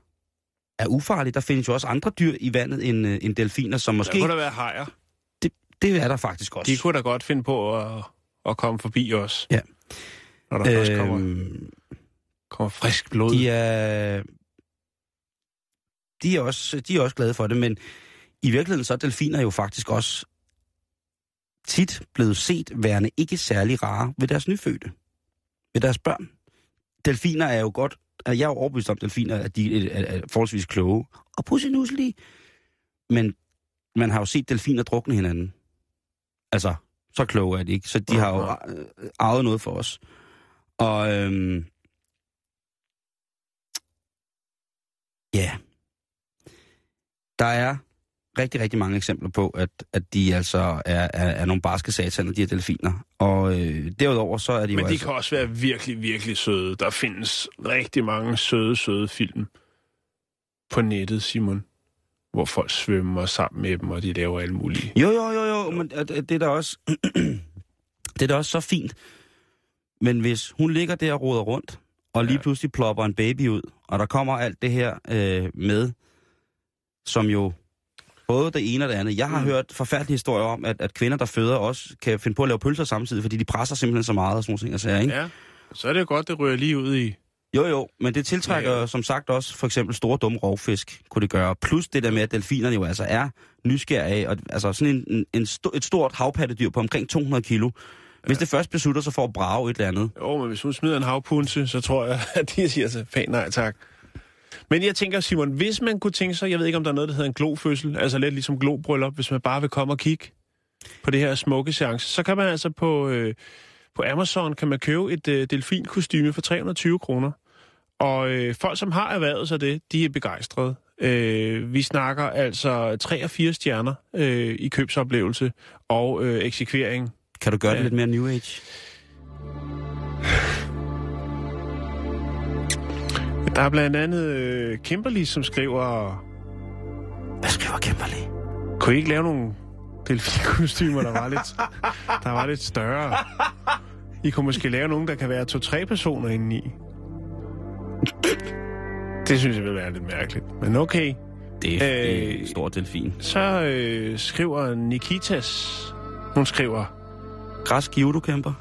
er ufarlige. Der findes jo også andre dyr i vandet end, øh, end delfiner, som Der måske... kunne der være hajer. Det er der faktisk også. De kunne da godt finde på at, at komme forbi os. Ja. Når der først kommer, Øhm, kommer frisk blod. de er... De er, også, de er også glade for det, men i virkeligheden så er delfiner jo faktisk også tit blevet set værende ikke særlig rare ved deres nyfødte. Ved deres børn. Delfiner er jo godt... Jeg er jo overbevist om delfiner, at de er, er forholdsvis kloge og pussinusselige. Men man har jo set delfiner drukne hinanden. Altså, så kloge er de ikke. Så de har jo øh, arvet noget for os. Og øhm, ja, der er rigtig, rigtig mange eksempler på, at, at de altså er, er, er nogle barske sataner, de her delfiner. Og øh, derudover så er de Men jo de altså... kan også være virkelig, virkelig søde. Der findes rigtig mange søde, søde film på nettet, Simon. Hvor folk svømmer sammen med dem, og de laver alt muligt. Jo, jo, jo, jo, men det er da også... <clears throat> det er da også så fint. Men hvis hun ligger der og roder rundt, og lige ja. pludselig plopper en baby ud, og der kommer alt det her øh, med, som jo både det ene og det andet. Jeg har mm. hørt forfærdelige historier om, at, at kvinder, der føder, også kan finde på at lave pølser samtidig, fordi de presser simpelthen så meget og sådan nogle ting. ikke? Ja, så er det jo godt, det ryger lige ud i... Jo, jo, men det tiltrækker Ja. ja. som sagt også for eksempel store dumme rovfisk, kunne det gøre. Plus det der med, at delfinerne jo altså er nysgerrige. Og, altså sådan en, en, en sto, et stort havpattedyr på omkring 200 kilo. Hvis det først beslutter sig for at brage et eller andet. Jo, men hvis hun smider en havpunse, så tror jeg, <laughs> at de siger sig, pænt nej tak. Men jeg tænker, Simon, hvis man kunne tænke sig, jeg ved ikke, om der er noget, der hedder en glofødsel, altså lidt ligesom globryllup, hvis man bare vil komme og kigge på det her smukke seance, så kan man altså på, øh, på Amazon kan man købe et øh, delfinkostyme for 320 kroner. Og øh, folk, som har erhvervet sig det, de er begejstrede. Øh, vi snakker altså 3 og 4 stjerner øh, i købsoplevelse og øh, eksekvering. Kan du gøre det lidt mere New Age? <sighs> <sighs> Der er blandt andet øh, Kimberly, som skriver... Hvad skriver Kimberly? Kunne I ikke lave nogle delfinkostymer, der var lidt, <laughs> der var lidt større? I kunne måske lave nogle, der kan være to-tre personer indeni. Det synes jeg vil være lidt mærkeligt. Men okay. Det er, øh, Øh, en stor delfin. Så øh, skriver Nikitas... Hun skriver... Græsk judo-kæmper.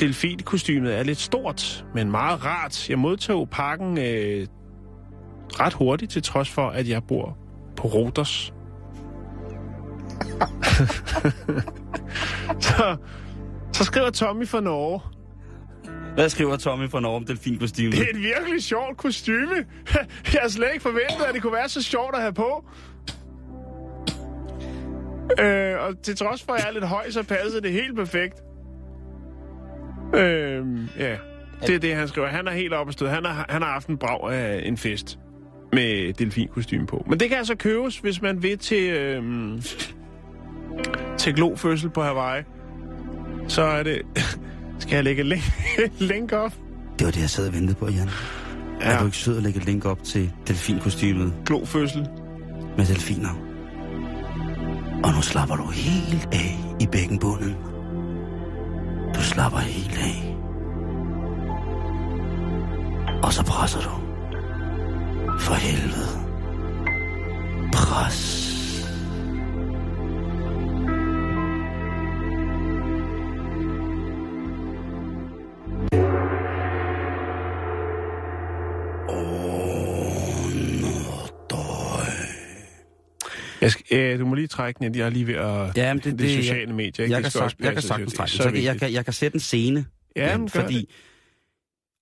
Delfinkostymet er lidt stort, men meget rart. Jeg modtog pakken øh, ret hurtigt, til trods for, at jeg bor på Rodos. <laughs> så, så skriver Tommy fra Norge. Hvad skriver Tommy for Norge om delfinkostymet? Det er et virkelig sjovt kostyme. <laughs> Jeg har slet ikke forventet, at det kunne være så sjovt at have på. Øh, og til trods for, at jeg er lidt høj, så passer det helt perfekt. Øh, ja, det er det, han skriver. Han er helt oppe at støde. Han har, han har haft en brag af en fest med delfinkostyme på. Men det kan altså købes, hvis man vil til, øh, til glofødsel på Hawaii. Så er det... <laughs> Skal jeg lægge et link, link op? Det var det, jeg sad og ventede på, Jan. Ja. Er du ikke sød at lægge et link op til delfinkostymet glofødsel. med delfiner? Og nu slapper du helt af i bækkenbunden. Slapper helt af. Og så presser du. For helvede. Pres. Jeg skal, øh, du må lige trække den. Jeg er lige ved at... Ja, det, det, det sociale medier, ikke? Jeg, kan, sagt, jeg kan sagtens er trække den. Jeg, jeg, kan, jeg kan sætte en scene. Ja, men fordi,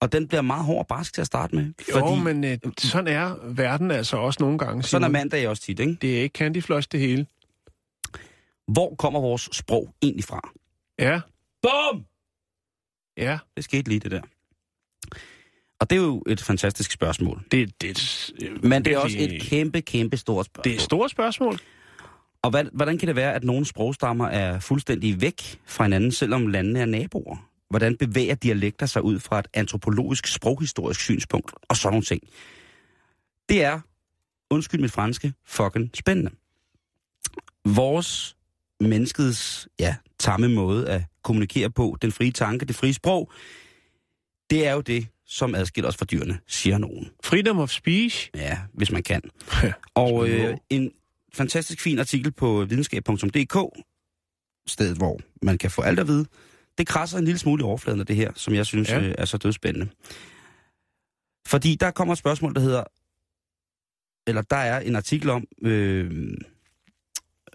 Og den bliver meget hård og barsk til at starte med. Jo, fordi men øh, sådan er verden altså også nogle gange. sådan er Simon. mandag også tit, ikke? Det er ikke Candy Floss det hele. Hvor kommer vores sprog egentlig fra? Ja, Bum! ja. Det skete lige det der. Og det er jo et fantastisk spørgsmål. Det, det, øh, Men det er også et kæmpe, kæmpe stort spørgsmål. Det er et stort spørgsmål. Og hvad, hvordan kan det være, at nogle sprogstammer er fuldstændig væk fra hinanden, selvom landene er naboer? Hvordan bevæger dialekter sig ud fra et antropologisk, sproghistorisk synspunkt? Og sådan nogle ting. Det er, undskyld mit franske, fucking spændende. Vores menneskets, ja, tamme måde at kommunikere på, den frie tanke, det frie sprog, det er jo det, som adskiller os fra dyrene, siger nogen. Freedom of speech. Ja, hvis man kan. Og øh, en fantastisk fin artikel på videnskab.dk, stedet hvor man kan få alt at vide, det krasser en lille smule i overfladen af det her, som jeg synes ja. øh, er så dødspændende. Fordi der kommer et spørgsmål, der hedder, eller der er en artikel om, øh,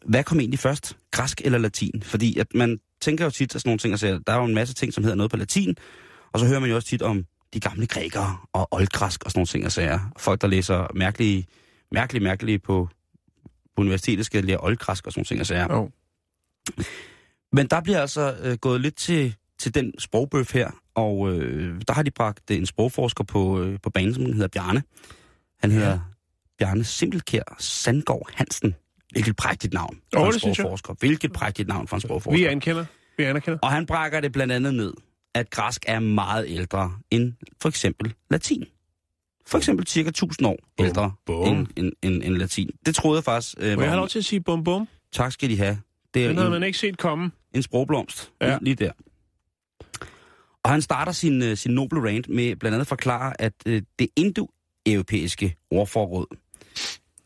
hvad kom egentlig først, græsk eller latin? Fordi at man tænker jo tit af sådan nogle ting, og siger, der er jo en masse ting, som hedder noget på latin, og så hører man jo også tit om de gamle grækere og oldgræsk og sådan nogle ting og sager. Folk, der læser mærkelige, mærkelige, mærkelige på, på universitetet, skal lære oldgræsk og sådan nogle ting og sager. Jo. Men der bliver altså øh, gået lidt til, til den sprogbøf her, og øh, der har de bragt en sprogforsker på, øh, på banen, som hedder Bjarne. Han hedder ja. Bjarne Simpelkær Sandgaard Hansen. Hvilket prægtigt navn for Åh, en sprogforsker. Hvilket prægtigt navn for en sprogforsker. Vi anerkender. Vi anerkender. Og han brækker det blandt andet ned, at græsk er meget ældre end for eksempel latin. For eksempel cirka 1000 år Bum, ældre bum. end, end, end, end latin. Det troede jeg faktisk. Øh, Må jeg have lov til at sige bum bum? Tak skal de have. Det er Den havde man ikke set komme. en sprogblomst Ja. lige der. Og han starter sin, øh, sin noble rant med blandt andet at forklare, at øh, det indoeuropæiske ordforråd,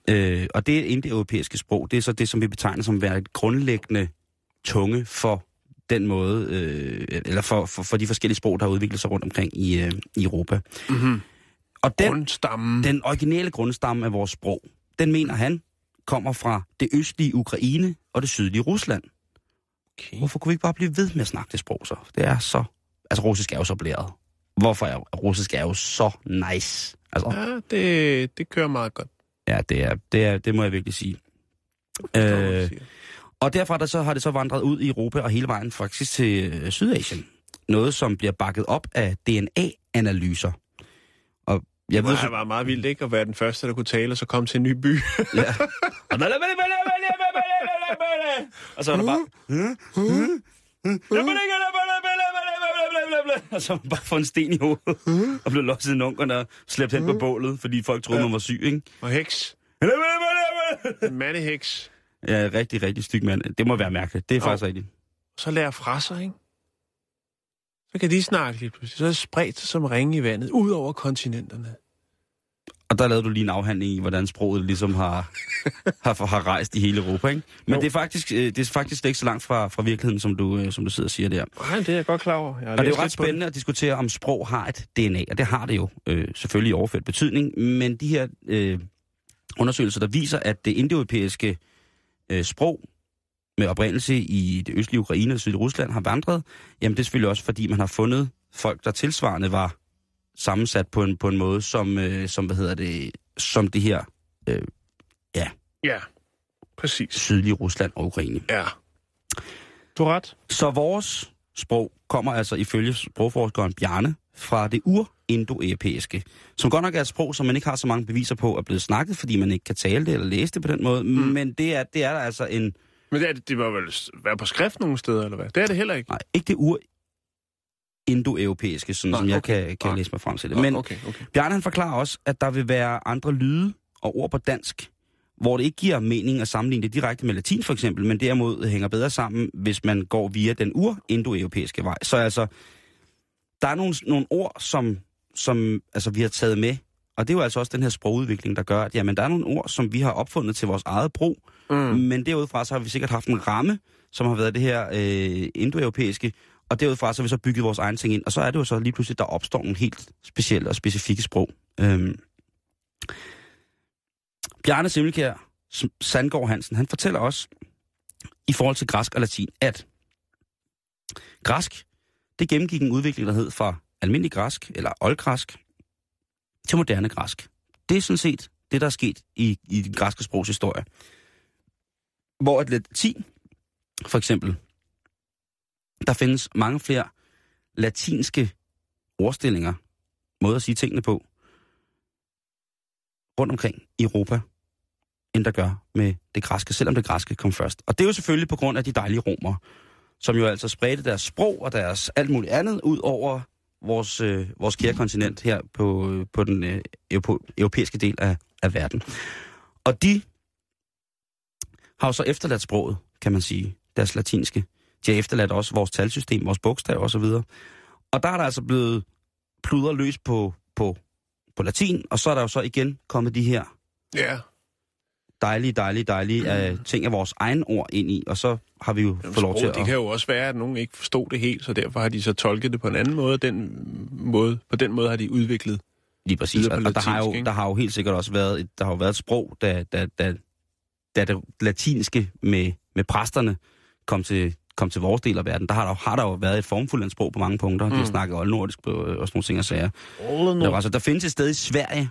øh, og det indoeuropæiske sprog, det er så det, som vi betegner som være et grundlæggende tunge for den måde, øh, eller for, for, for de forskellige sprog, der har udviklet sig rundt omkring i, øh, i Europa. Mm-hmm. Og den, Grundstammen. den originale grundstamme af vores sprog, den mener han, kommer fra det østlige Ukraine og det sydlige Rusland. Okay. Hvorfor kunne vi ikke bare blive ved med at snakke det sprog så? Det er så... Altså, russisk er jo så blæret. Hvorfor er russisk er jo så nice? Altså, Ja, det, det kører meget godt. ja, det, er, det, er, det må jeg virkelig sige. du Øh. Og derfra der så, har det så vandret ud i Europa og hele vejen faktisk til øh, Sydasien. Noget, som bliver bakket op af DNA-analyser. Og jeg ved, Det så, var meget vildt, ikke? At være den første, der kunne tale, og så komme til en ny by. <laughs> Ja. Og så er der bare... Og så man bare fået en sten i hovedet, og blev losset i nunkerne og slæbt hen på bålet, fordi folk troede, man var syg, ikke? og heks. En mandeheks. Ja, rigtig, rigtig styg mand. Det må være mærkeligt. Det er Jo. faktisk rigtigt. Så lærer fra sig, ikke? Så kan de snakke lige pludselig. Så er det spredt som ringe i vandet, ud over kontinenterne. Og der lavede du lige en afhandling i, hvordan sproget ligesom har, <laughs> har, har rejst i hele Europa, ikke? Men Jo. det er, faktisk, øh, det er faktisk slet ikke så langt fra, fra virkeligheden, som du, øh, som du sidder og siger der. Nej, det er jeg godt klar over. Jeg Og det er jo ret på det. spændende at diskutere, om sprog har et DNA, og det har det jo øh, selvfølgelig i overført betydning, men de her øh, undersøgelser, der viser, at det indoeuropæiske øh, sprog med oprindelse i det østlige Ukraine og sydlige Rusland har vandret, jamen det er selvfølgelig også, fordi man har fundet folk, der tilsvarende var sammensat på en, på en måde, som, øh, som, hvad hedder det, som det her øh, Ja, præcis. sydlige Rusland og Ukraine. Ja. Du har ret. Så vores sprog kommer altså ifølge sprogforskeren Bjarne fra det ur-indoeuropæiske, som godt nok er et sprog, som man ikke har så mange beviser på er blevet snakket, fordi man ikke kan tale det eller læse det på den måde, mm. men det er, det er der altså en... Men det, er, det må vel være på skrift nogle steder, eller hvad? Det er det heller ikke. Nej, ikke det ur... indoeuropæiske, sådan Nå, som jeg okay. kan, kan Nå. læse mig frem til det. Men okay, okay. Bjarne han forklarer også, at der vil være andre lyde og ord på dansk, hvor det ikke giver mening at sammenligne det direkte med latin for eksempel, men derimod hænger bedre sammen, hvis man går via den ur-indoeuropæiske vej. Så altså, der er nogle, nogle ord, som, som altså, vi har taget med, og det er jo altså også den her sprogudvikling, der gør, at jamen, der er nogle ord, som vi har opfundet til vores eget brug, mm. men derudfra så har vi sikkert haft en ramme, som har været det her øh, indoeuropæiske, og derudfra så har vi så bygget vores egen ting ind, og så er det jo så lige pludselig, der opstår nogle helt specielle og specifikke sprog. Øhm. Bjarne Simmelkjær Sandgaard Hansen, han fortæller også, i forhold til græsk og latin, at græsk, det gennemgik en udvikling, der hed fra almindelig græsk, eller oldgræsk, til moderne græsk. Det er sådan set det, der er sket i, i den græske sprogs historie. Hvor et latin, for eksempel, der findes mange flere latinske ordstillinger, måder at sige tingene på, rundt omkring i Europa, end der gør med det græske, selvom det græske kom først. Og det er jo selvfølgelig på grund af de dejlige romere, som jo altså spredte deres sprog og deres alt muligt andet ud over vores, øh, vores kære kontinent her på, øh, på den øh, europæiske del af, af verden. Og de har jo så efterladt sproget, kan man sige, deres latinske. De har efterladt også vores talsystem, vores bogstaver osv. Og der er der altså blevet pludret løs på, på, på latin, og så er der jo så igen kommet de her Ja dejlige, dejlige, dejlige uh, ting af vores egen ord ind i, og så har vi jo Jamen, fået lov til at... det kan jo også være, at nogen ikke forstod det helt, så derfor har de så tolket det på en anden måde. Den måde på den måde har de udviklet. Lige præcis. Og, og der, har jo, ikke? der har jo helt sikkert også været et, der har jo været et sprog, da, da, da, da det latinske med, med præsterne kom til, kom til vores del af verden, der har der, har der jo været et formfuldt sprog på mange punkter. Mm. De har snakket oldnordisk på, og sådan nogle ting og sager. Der, altså, der findes et sted i Sverige,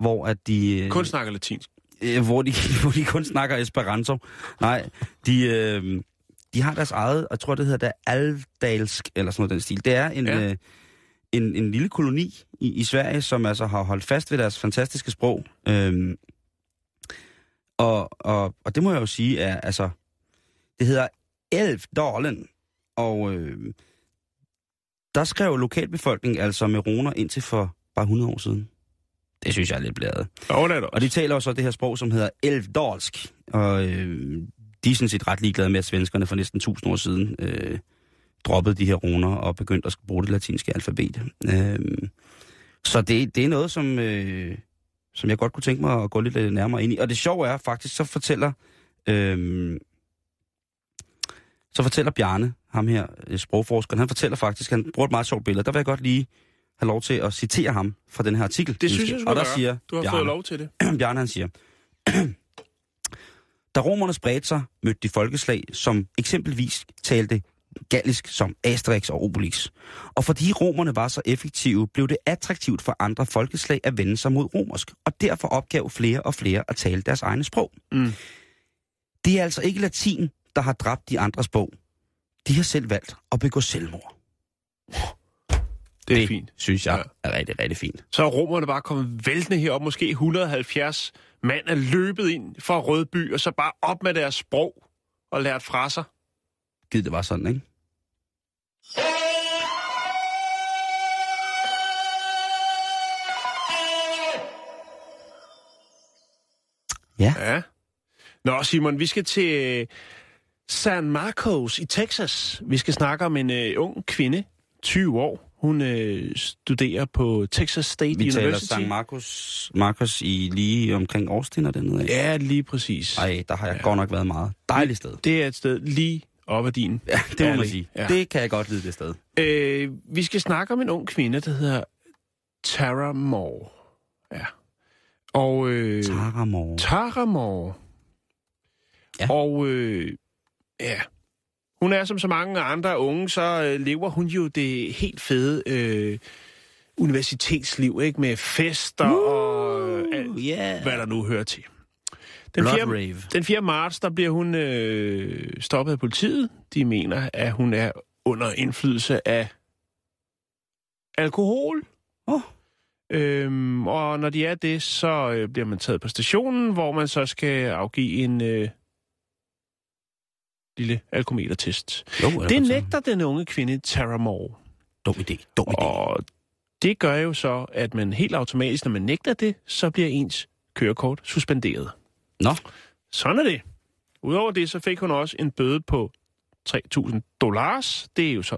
hvor at de... øh, Kun snakker latinsk. Øh, hvor, de, <laughs> hvor de kun snakker Esperanto. Nej, de, øh, de har deres eget, jeg tror det hedder der Aldalsk, eller sådan noget den stil. Det er en, Ja. øh, en, en lille koloni i, i Sverige, som altså har holdt fast ved deres fantastiske sprog. Øhm, og, og, og det må jeg jo sige er, altså, det hedder Elfdalen, og øh, der skrev lokalbefolkningen altså med roner indtil for bare 100 år siden. Det synes jeg er lidt det er det Og de taler jo så det her sprog, som hedder elvdalsk. Og øh, de er sådan set ret ligeglade med, at svenskerne for næsten 1000 år siden øh, droppede de her runer og begyndte at bruge det latinske alfabet. Øh, så det, det er noget, som, øh, som jeg godt kunne tænke mig at gå lidt nærmere ind i. Og det sjove er faktisk, så fortæller... Øh, så fortæller Bjarne, ham her, øh, sprogforskeren, han fortæller faktisk, han bruger et meget sjovt billede. Der vil jeg godt lige have lov til at citere ham fra den her artikel. Det synes jeg, Og der gøre. siger Du har Bjarne, fået lov til det. <clears throat> Bjarne han siger, <clears throat> da romerne spredte sig, mødte de folkeslag, som eksempelvis talte gallisk som Asterix og Obelix. Og fordi romerne var så effektive, blev det attraktivt for andre folkeslag at vende sig mod romersk, og derfor opgav flere og flere at tale deres egne sprog. Mm. Det er altså ikke latin, der har dræbt de andre sprog. De har selv valgt at begå selvmord. Det er fint. synes jeg Ja. er rigtig, rigtig fint. Så er romerne bare kommet væltende herop, måske 170 mand er løbet ind fra Rødby, og så bare op med deres sprog og lært fra sig. Gid det var sådan, ikke? Ja. Ja. Nå, Simon, vi skal til øh, San Marcos i Texas. Vi skal snakke om en uh, ung kvinde, 20 år. Hun uh, studerer på Texas State Vi taler University. St. Marcus, Marcus i lige omkring Austin og dernede. Ja, lige præcis. Ej, der har jeg ja. godt nok været meget. Dejligt sted. Det er et sted lige op ad din. Ja, det må man sige. Ja. Det kan jeg godt lide, det sted. Øh, vi skal snakke om en ung kvinde, der hedder Tara Moore. Ja. Og øh, Tara Moore. Tara Moore. Ja. Og øh, ja, hun er som så mange andre unge, så øh, lever hun jo det helt fede øh, universitetsliv, ikke? Med fester og øh, alt, yeah. hvad der nu hører til. Den Blood 4. rave. Den 4. marts, der bliver hun øh, stoppet af politiet. De mener, at hun er under indflydelse af alkohol. Åh. Øhm, og når de er det, så øh, bliver man taget på stationen, hvor man så skal afgive en øh, lille alkometertest. Jo, Det nægter den unge kvinde Tara Moore. Dum idé. Dum idé. Og det gør jo så, at man helt automatisk, når man nægter det, så bliver ens kørekort suspenderet. Nå, Sådan er det. Udover det, så fik hun også en bøde på 3.000 dollars. Det er jo så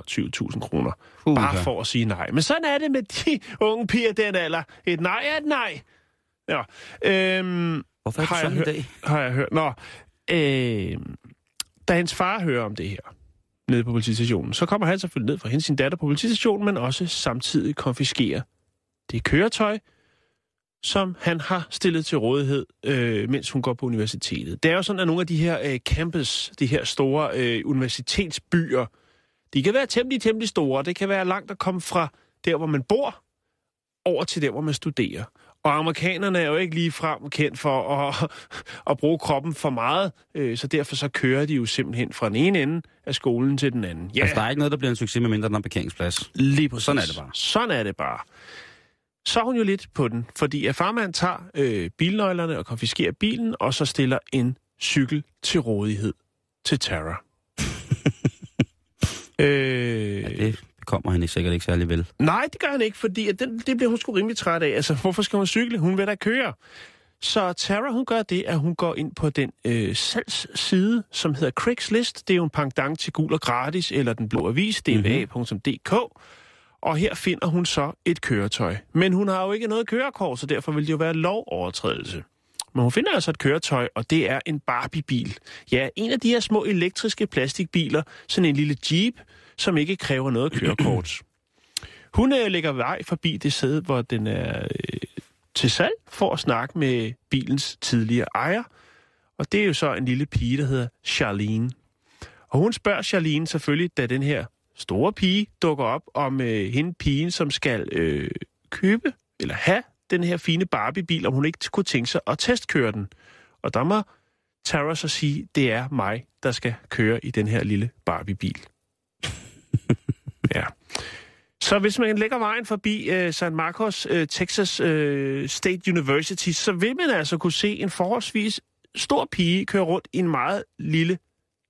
20.000 kroner. Puha. Bare for at sige nej. Men sådan er det med de unge piger den alder. Et nej er et nej. Ja. Øhm, hvorfor er det har jeg sådan i hørt- dag? har jeg hørt. Nå, øh, da hans far hører om det her nede på politistationen, så kommer han selvfølgelig ned for hende sin datter på politistationen, men også samtidig konfiskerer det køretøj, som han har stillet til rådighed, øh, mens hun går på universitetet. Det er jo sådan, at nogle af de her øh, campus, de her store øh, universitetsbyer, de kan være temmelig, temmelig store. Det kan være langt at komme fra der, hvor man bor, over til der, hvor man studerer. Og amerikanerne er jo ikke lige frem kendt for at, <laughs> at bruge kroppen for meget, øh, så derfor så kører de jo simpelthen fra den ene ende af skolen til den anden. Ja. Altså, der er ikke noget, der bliver en succes med mindre end en parkeringsplads. Lige præcis. Sådan er det bare. Sådan er det bare. Så er hun jo lidt på den, fordi at farmand tager øh, bilnøglerne og konfiskerer bilen, og så stiller en cykel til rådighed til Tara. <laughs> øh, Ja, det kommer hende sikkert ikke særlig vel. Nej, det gør han ikke, fordi at den, det bliver hun sgu rimelig træt af. Altså, hvorfor skal hun cykle? Hun vil da køre. Så Tara, hun gør det, at hun går ind på den øh, salgsside, som hedder Craigslist. Det er jo en pendant til gul og gratis, eller den blå avis, dva.dk. Og her finder hun så et køretøj. Men hun har jo ikke noget kørekort, så derfor vil det jo være lovovertrædelse. Men hun finder altså et køretøj, og det er en Barbie-bil. Ja, en af de her små elektriske plastikbiler, sådan en lille Jeep, som ikke kræver noget kørekort. <clears throat> Hun øh, lægger vej forbi det sæde, hvor den er øh, til salg, for at snakke med bilens tidligere ejer. Og det er jo så en lille pige, der hedder Charlene. Og hun spørger Charlene selvfølgelig, da den her store pige dukker op, om øh, hende pigen, som skal øh, købe eller have den her fine Barbie-bil, om hun ikke kunne tænke sig at testkøre den. Og der må Tara så sige, det er mig, der skal køre i den her lille Barbie-bil. <laughs> ja. Så hvis man lægger vejen forbi øh, San Marcos, øh, Texas øh, State University, så vil man altså kunne se en forholdsvis stor pige køre rundt i en meget lille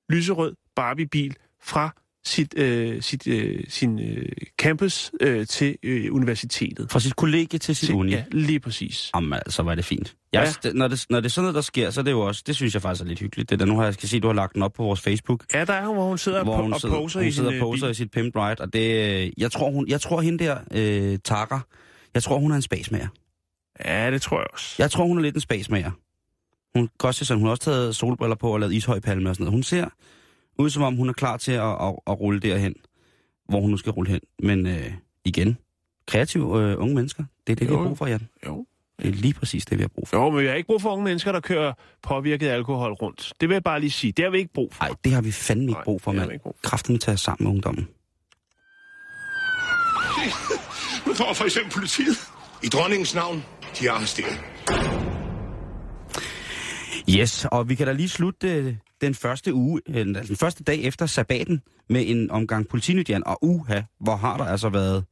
lyserød Barbie-bil fra sit, øh, sit, øh, sin øh, campus øh, til øh, universitetet. Fra sit kollegie til sit Til- uni. Ja, lige præcis. Jamen altså, var det fint. Jeg, ja. når, det, når det er sådan noget, der sker, så er det jo også, det synes jeg faktisk er lidt hyggeligt. Det der, nu har jeg skal se, du har lagt den op på vores Facebook, Ja, der er hun, hvor hun sidder hvor hun og sidder, poser hun i sidder sin og øh, poser i sit pimp ride, og det, øh, jeg tror, hun, jeg tror hende der, øh, Taka, jeg tror, hun er en spasmager. Ja, det tror jeg også. Jeg tror, hun er lidt en spasmager. Hun kan se sådan, hun har også taget solbriller på og lavet ishøjpalme og sådan noget. Hun ser ud som om, hun er klar til at, at, at rulle derhen, hvor hun nu skal rulle hen. Men øh, igen, kreative øh, unge mennesker, det er det, vi Jo. har brug for, Jan. Jo. Det er lige præcis det, vi har brug for. Jo, men vi har ikke brug for unge mennesker, der kører påvirket alkohol rundt. Det vil jeg bare lige sige. Det har vi ikke brug for. Nej, det har vi fandme ikke brug for, mand. vi vi tager sammen med ungdommen. Nu får for eksempel politiet. I dronningens navn, de er arresteret. Yes, og vi kan da lige slutte øh, den første uge, øh, den første dag efter sabbaten med en omgang politinyt, Jan. Og uha, hvor har der altså været,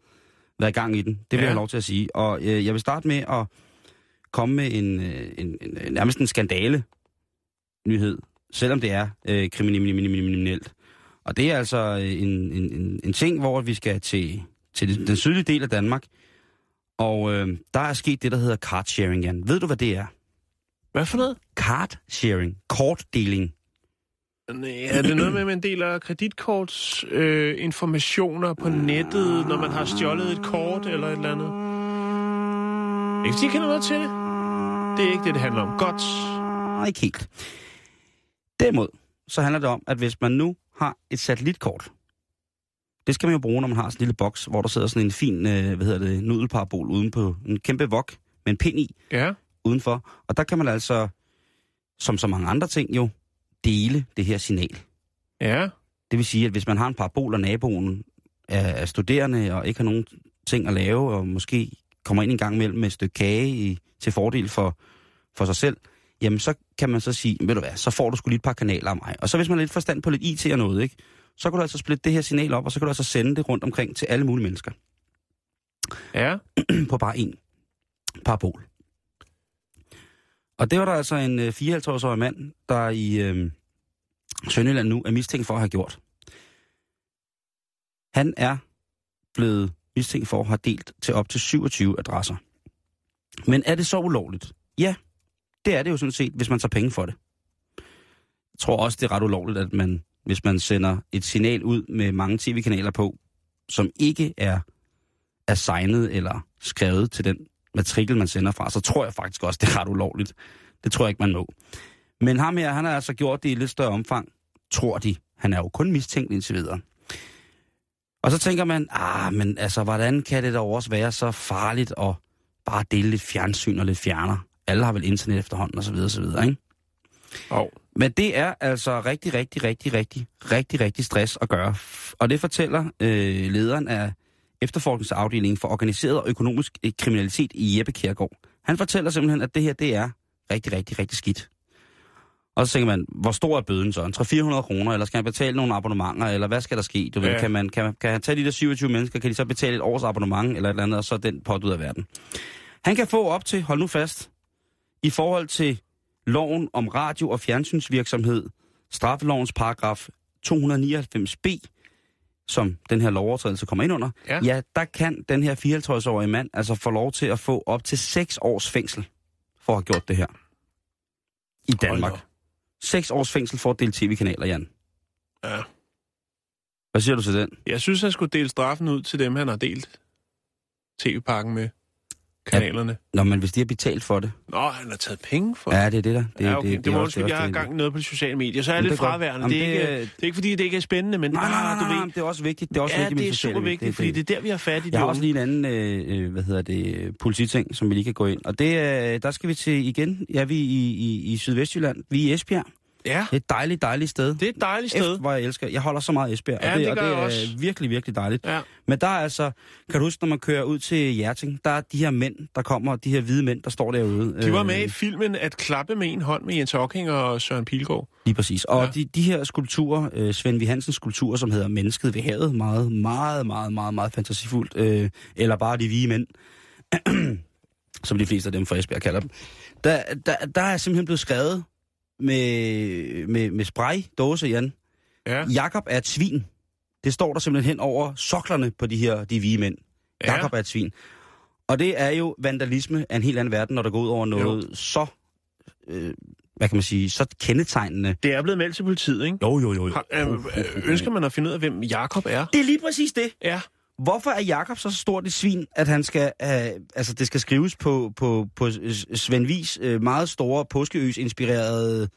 været gang i den. Det vil Ja. jeg have lov til at sige. Og øh, jeg vil starte med at komme med en, øh, en, en, en nærmest en skandale nyhed, selvom det er øh, kriminelt. Og det er altså øh, en, en, en, en ting, hvor vi skal til, til den sydlige del af Danmark. Og øh, der er sket det, der hedder card sharing, Jan. Ved du, hvad det er? Hvad for noget? Card sharing. Kortdeling. Nej, er det noget med, at man deler kreditkorts øh, informationer på nettet, når man har stjålet et kort eller et eller andet? Ikke fordi jeg kender noget til det. Det er ikke det, det handler om. Godt. Nej, ikke helt. Derimod, så handler det om, at hvis man nu har et satellitkort, det skal man jo bruge, når man har sådan en lille boks, hvor der sidder sådan en fin, øh, hvad hedder det, nudelparabol uden på en kæmpe vok med en pind i Ja. udenfor. Og der kan man altså, som så mange andre ting jo, dele det her signal. Ja. Det vil sige, at hvis man har en parabol, og naboen er, er studerende og ikke har nogen ting at lave, og måske kommer ind en gang imellem med et stykke kage i, til fordel for, for sig selv, jamen så kan man så sige, ved du hvad, så får du sgu lige et par kanaler af mig. Og så hvis man har lidt forstand på lidt IT og noget, ikke, så kan du altså splitte det her signal op, og så kan du altså sende det rundt omkring til alle mulige mennesker Ja. <clears throat> på bare én parabol. Og det var der altså en øh, 54-årig mand, der i øh, Sønderjylland nu er mistænkt for at have gjort. Han er blevet mistænkt for at have delt til op til 27 adresser. Men er det så ulovligt? Ja, det er det jo sådan set, hvis man tager penge for det. Jeg tror også, det er ret ulovligt, at man, hvis man sender et signal ud med mange tv-kanaler på, som ikke er, er signet eller skrevet til den matrikel, man sender fra, så tror jeg faktisk også, det er ret ulovligt. Det tror jeg ikke, man må. Men ham her, han har altså gjort det i lidt større omfang, tror de. Han er jo kun mistænkt indtil videre. Og så tænker man, ah, men altså, hvordan kan det dog også være så farligt at bare dele lidt fjernsyn og lidt fjerner? Alle har vel internet efterhånden, og så videre, og så videre, ikke? Og Men det er altså rigtig, rigtig, rigtig, rigtig, rigtig, rigtig stress at gøre. Og det fortæller øh, lederen af efterforskningsafdelingen for organiseret og økonomisk øh, kriminalitet i Jeppe Kjærgaard. Han fortæller simpelthen, at det her, det er rigtig, rigtig, rigtig skidt. Og så tænker man, hvor stor er bøden så? En 300-400 kroner, eller skal han betale nogle abonnementer, eller hvad skal der ske? Du ved, Ja. kan, man, kan, kan han tage de der 27 mennesker, kan de så betale et års abonnement, eller et eller andet, og så den pot ud af verden. Han kan få op til, hold nu fast, i forhold til loven om radio- og fjernsynsvirksomhed, straffelovens paragraf 299b, som den her lovovertrædelse kommer ind under, Ja. ja der kan den her 54-årige mand altså få lov til at få op til 6 års fængsel for at have gjort det her. I Danmark. Hold 6 års fængsel for at dele tv-kanaler, Jan. Ja. Hvad siger du til den? Jeg synes, han skulle dele straffen ud til dem, han har delt tv-pakken med kanalerne. Nå, men hvis de har betalt for det. Nå, han har taget penge for Ja, det er det der. Det, ja, okay. Det, det, må også- undskylde, er jeg har det. gang i noget på de sociale medier, så er jeg lidt det fraværende. Jamen, det, er ikke, det, det er ikke, fordi det ikke er spændende, men det Nej, nej, bare, nej, du nej, ved... nej, det er også vigtigt. Det er også ja, vigtigt det er super vigtigt, fordi det er der, vi har fat i Jeg har også lige en anden, øh, øh, hvad hedder det, polititing, som vi lige kan gå ind. Og det, øh, der skal vi til igen. Ja, vi i, i, i Sydvestjylland. Vi er i Esbjerg. Ja, Det er et dejligt, dejligt sted. det er et dejligt sted. Efter, hvor jeg elsker. Jeg holder så meget af Esbjerg. Ja, og det, det og det er også. virkelig, virkelig dejligt. Ja. Men der er altså, kan du huske, når man kører ud til Hjerting, der er de her mænd, der kommer, de her hvide mænd, der står derude. De var øh, med i filmen At klappe med en hånd med Jens Hocking og Søren Pilgaard. Lige præcis. Og Ja. ja. de, de her skulpturer, øh, Svend V. Hansens skulpturer, som hedder Mennesket ved havet, meget, meget, meget, meget, meget fantasifuldt, øh, eller bare de hvide mænd, <clears throat> som de fleste af dem fra Esbjerg kalder dem, der, der, der er simpelthen blevet skrevet med, med, med spray, dåse, Jan. Ja. Jakob er et svin. Det står der simpelthen hen over soklerne på de her de hvide mænd. Ja. Jakob er et svin. Og det er jo vandalisme af en helt anden verden, når der går ud over noget jo. så, øh, hvad kan man sige, så kendetegnende. Det er blevet meldt til politiet, ikke? Jo, jo, jo. jo. Har, øh, øh, ønsker man at finde ud af, hvem Jakob er? Det er lige præcis det. Ja. Hvorfor er Jakob så stort et svin, at han skal, øh, altså det skal skrives på, på, på Svend Vis øh, meget store påskeøs inspirerede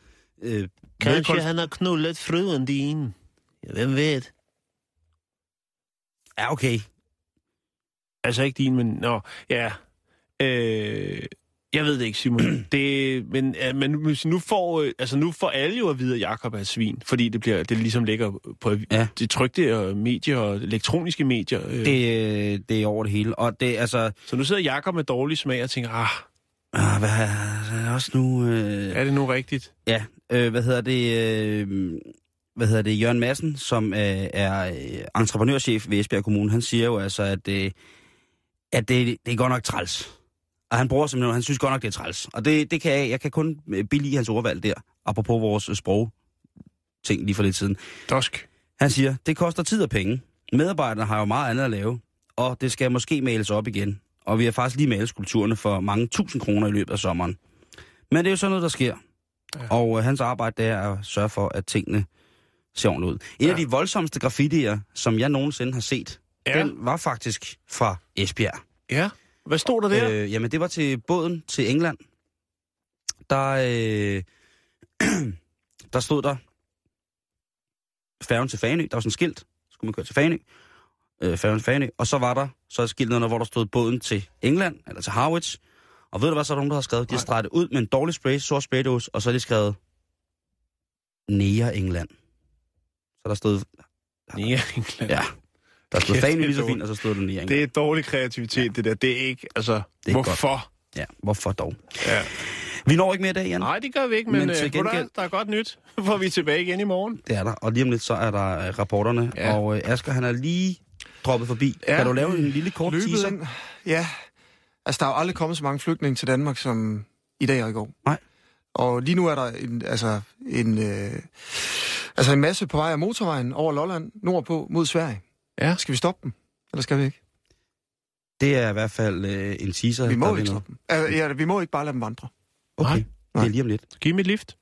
øh, madkunst- han har knullet fruen din. Hvem ved? Ja, okay. Altså ikke din, men... Nå, ja. Øh, jeg ved det ikke, Simon. <clears throat> det, men, men nu får, øh, altså nu får alle jo at vide, at Jakob er svin, fordi det, bliver, det ligesom ligger på ja. Det trygte og medier og elektroniske medier. Øh. Det... Det, øh, det er over det hele. Og det altså... Så nu sidder Jakob med dårlig smag og tænker, ah, Ah, hvad er også nu... Øh, er det nu rigtigt? Ja, øh, hvad hedder det... Øh, hvad hedder det? Jørgen Madsen, som øh, er øh, entreprenørchef ved Esbjerg Kommune, han siger jo altså, at, øh, at det, det er godt nok træls. Og han bruger simpelthen, han synes godt nok, det er træls. Og det, det kan jeg, jeg kan kun øh, billige hans ordvalg der, apropos vores øh, sprog ting lige for lidt siden. Dosk. Han siger, det koster tid og penge. Medarbejderne har jo meget andet at lave, og det skal måske males op igen. Og vi har faktisk lige malet skulpturerne for mange tusind kroner i løbet af sommeren. Men det er jo sådan noget, der sker. Ja. Og øh, hans arbejde det er at sørge for, at tingene ser ordentligt ud. En ja. af de voldsomste graffitier, som jeg nogensinde har set, ja. den var faktisk fra Esbjerg. Ja. Hvad stod der der? Øh, jamen, det var til båden til England. Der, øh, <clears throat> der stod der færgen til Fanø. Der var sådan et skilt. Så skulle man køre til Fanø. Øh, færgen til Fanø. Og så var der så et skilt, hvor der stod båden til England, eller til Harwich. Og ved du hvad, så er der nogen, der har skrevet? De har streget ud med en dårlig spray, sort spraydåse, og så har de skrevet Nære England. Så der stod, Ja, England. ja, der stod Fanø det er lige så fint, og så stod der England. Det er dårlig kreativitet, det der. Det er ikke, altså, er godt. hvorfor? Ja, hvorfor dog? Ja. Vi når ikke mere i dag, Jan. Nej, det gør vi ikke, men, Men til øh, gengæld... gengæld- der er godt nyt. <laughs> For vi er tilbage igen i morgen. Det er der. Og lige om lidt, så er der øh, rapporterne. Ja. Ja. Og øh, Asger, han er lige droppet forbi. Ja. Ja. Kan du lave en lille kort løbet teaser? ind. Ja, altså der er jo aldrig kommet så mange flygtninge til Danmark som i dag og i går. Nej. Og lige nu er der en, altså, en, øh, altså en masse på vej af motorvejen over Lolland, nordpå mod Sverige. Ja. Skal vi stoppe dem? Eller skal vi ikke? Det er i hvert fald øh, en teaser. Vi må der ikke stoppe dem. Altså, ja, vi må ikke bare lade dem vandre. Okay, Nej. det er lige om lidt. Giv mig et lift.